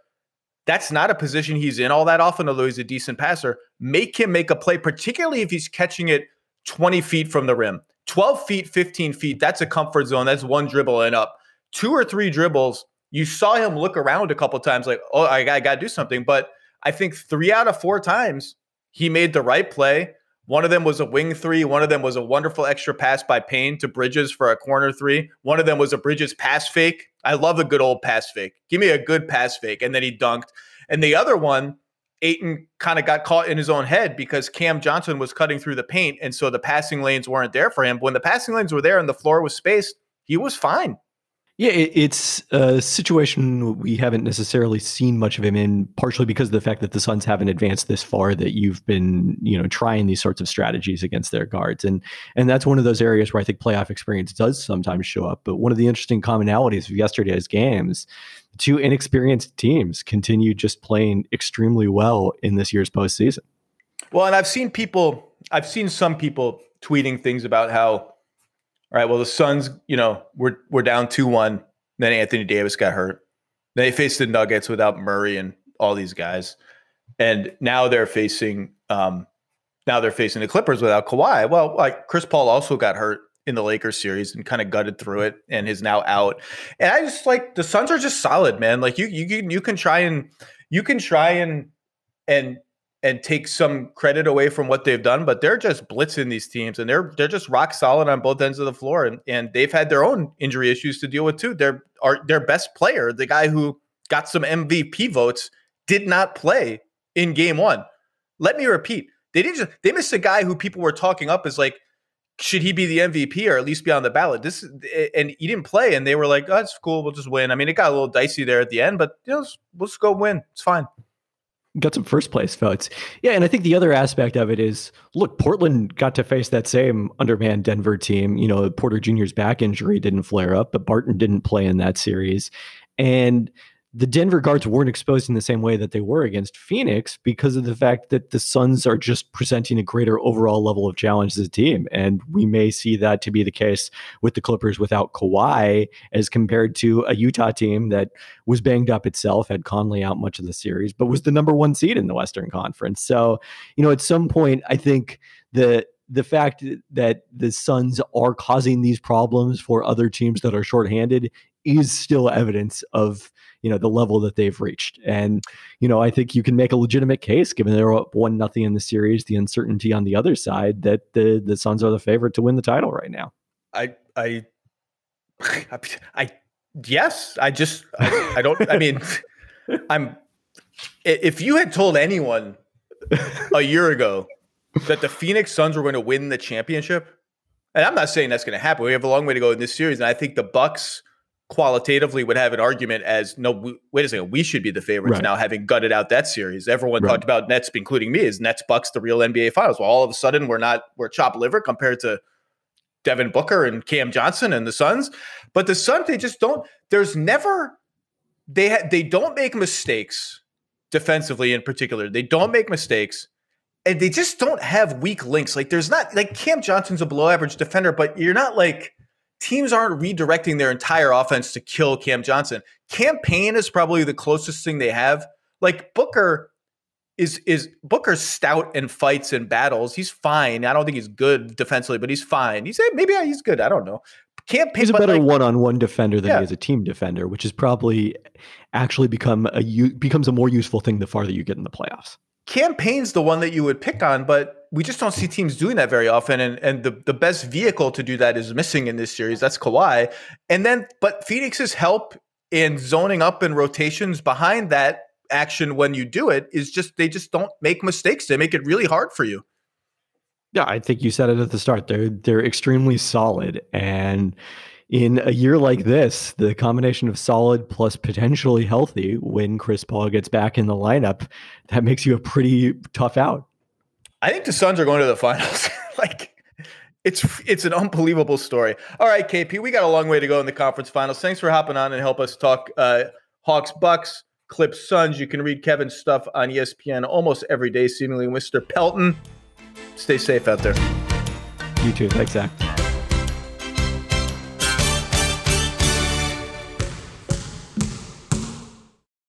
that's not a position he's in all that often, although he's a decent passer. Make him make a play, particularly if he's catching it 20 feet from the rim. 12 feet, 15 feet, that's a comfort zone. That's one dribble and up. Two or three dribbles, you saw him look around a couple times like, oh, I, I got to do something. But I think three out of four times he made the right play one of them was a wing three. One of them was a wonderful extra pass by Payne to Bridges for a corner three. One of them was a Bridges pass fake. I love a good old pass fake. Give me a good pass fake. And then he dunked. And the other one, Ayton kind of got caught in his own head because Cam Johnson was cutting through the paint. And so the passing lanes weren't there for him. But When the passing lanes were there and the floor was spaced, he was fine. Yeah, it's a situation we haven't necessarily seen much of him in, partially because of the fact that the Suns haven't advanced this far. That you've been, you know, trying these sorts of strategies against their guards, and and that's one of those areas where I think playoff experience does sometimes show up. But one of the interesting commonalities of yesterday's games, two inexperienced teams continue just playing extremely well in this year's postseason. Well, and I've seen people, I've seen some people tweeting things about how all right, well, the Suns, you know, we're we're down two one. Then Anthony Davis got hurt. Then they faced the Nuggets without Murray and all these guys, and now they're facing um, now they're facing the Clippers without Kawhi. Well, like Chris Paul also got hurt in the Lakers series and kind of gutted through it and is now out. And I just like the Suns are just solid, man. Like you you can you can try and you can try and and and take some credit away from what they've done, but they're just blitzing these teams and they're they're just rock solid on both ends of the floor. And and they've had their own injury issues to deal with too. Their are their best player, the guy who got some MVP votes, did not play in game one. Let me repeat. They didn't just they missed a guy who people were talking up as like, should he be the MVP or at least be on the ballot? This and he didn't play, and they were like, oh, cool, we'll just win. I mean, it got a little dicey there at the end, but you know, let's, let's go win. It's fine got some first place votes. Yeah, and I think the other aspect of it is look, Portland got to face that same undermanned Denver team. You know, Porter Jr.'s back injury didn't flare up, but Barton didn't play in that series. And the Denver guards weren't exposed in the same way that they were against Phoenix because of the fact that the Suns are just presenting a greater overall level of challenge as a team. And we may see that to be the case with the Clippers without Kawhi as compared to a Utah team that was banged up itself, had Conley out much of the series, but was the number one seed in the Western Conference. So, you know, at some point, I think the the fact that the Suns are causing these problems for other teams that are shorthanded is still evidence of you know the level that they've reached. And you know, I think you can make a legitimate case, given they're up one nothing in the series, the uncertainty on the other side, that the the Suns are the favorite to win the title right now. I I I, I yes, I just I, I don't. I mean, I'm. If you had told anyone a year ago that the Phoenix Suns were going to win the championship, and I'm not saying that's going to happen. We have a long way to go in this series, and I think the Bucks qualitatively would have an argument as no we, wait a second we should be the favorites right. now having gutted out that series. Everyone right. talked about nets including me is nets bucks the real nba finals. Well all of a sudden we're not we're chop liver compared to devin booker and cam johnson and the suns. But the suns they just don't there's never they ha- they don't make mistakes defensively in particular. They don't make mistakes and they just don't have weak links. Like there's not like cam johnson's a below average defender but you're not like teams aren't redirecting their entire offense to kill Cam Johnson. Cam Payne is probably the closest thing they have. Like Booker is is Booker's stout and fights and battles. He's fine. I don't think he's good defensively, but he's fine. He's eh, maybe he's good. I don't know. Cam Payne, he's a better like, one-on-one defender than yeah. he is a team defender, which is probably actually become a becomes a more useful thing the farther you get in the playoffs. Cam Payne's the one that you would pick on, but we just don't see teams doing that very often. And and the, the best vehicle to do that is missing in this series. That's Kawhi. And then, but Phoenix's help in zoning up and rotations behind that action when you do it is just they just don't make mistakes. They make it really hard for you. Yeah, I think you said it at the start. They're they're extremely solid. And in a year like this, the combination of solid plus potentially healthy when Chris Paul gets back in the lineup, that makes you a pretty tough out. I think the Suns are going to the finals. like it's it's an unbelievable story. All right, KP, we got a long way to go in the conference finals. Thanks for hopping on and help us talk uh, Hawks, Bucks, Clips, Suns. You can read Kevin's stuff on ESPN almost every day, seemingly. Mr. Pelton, stay safe out there. You too. Thanks, Zach.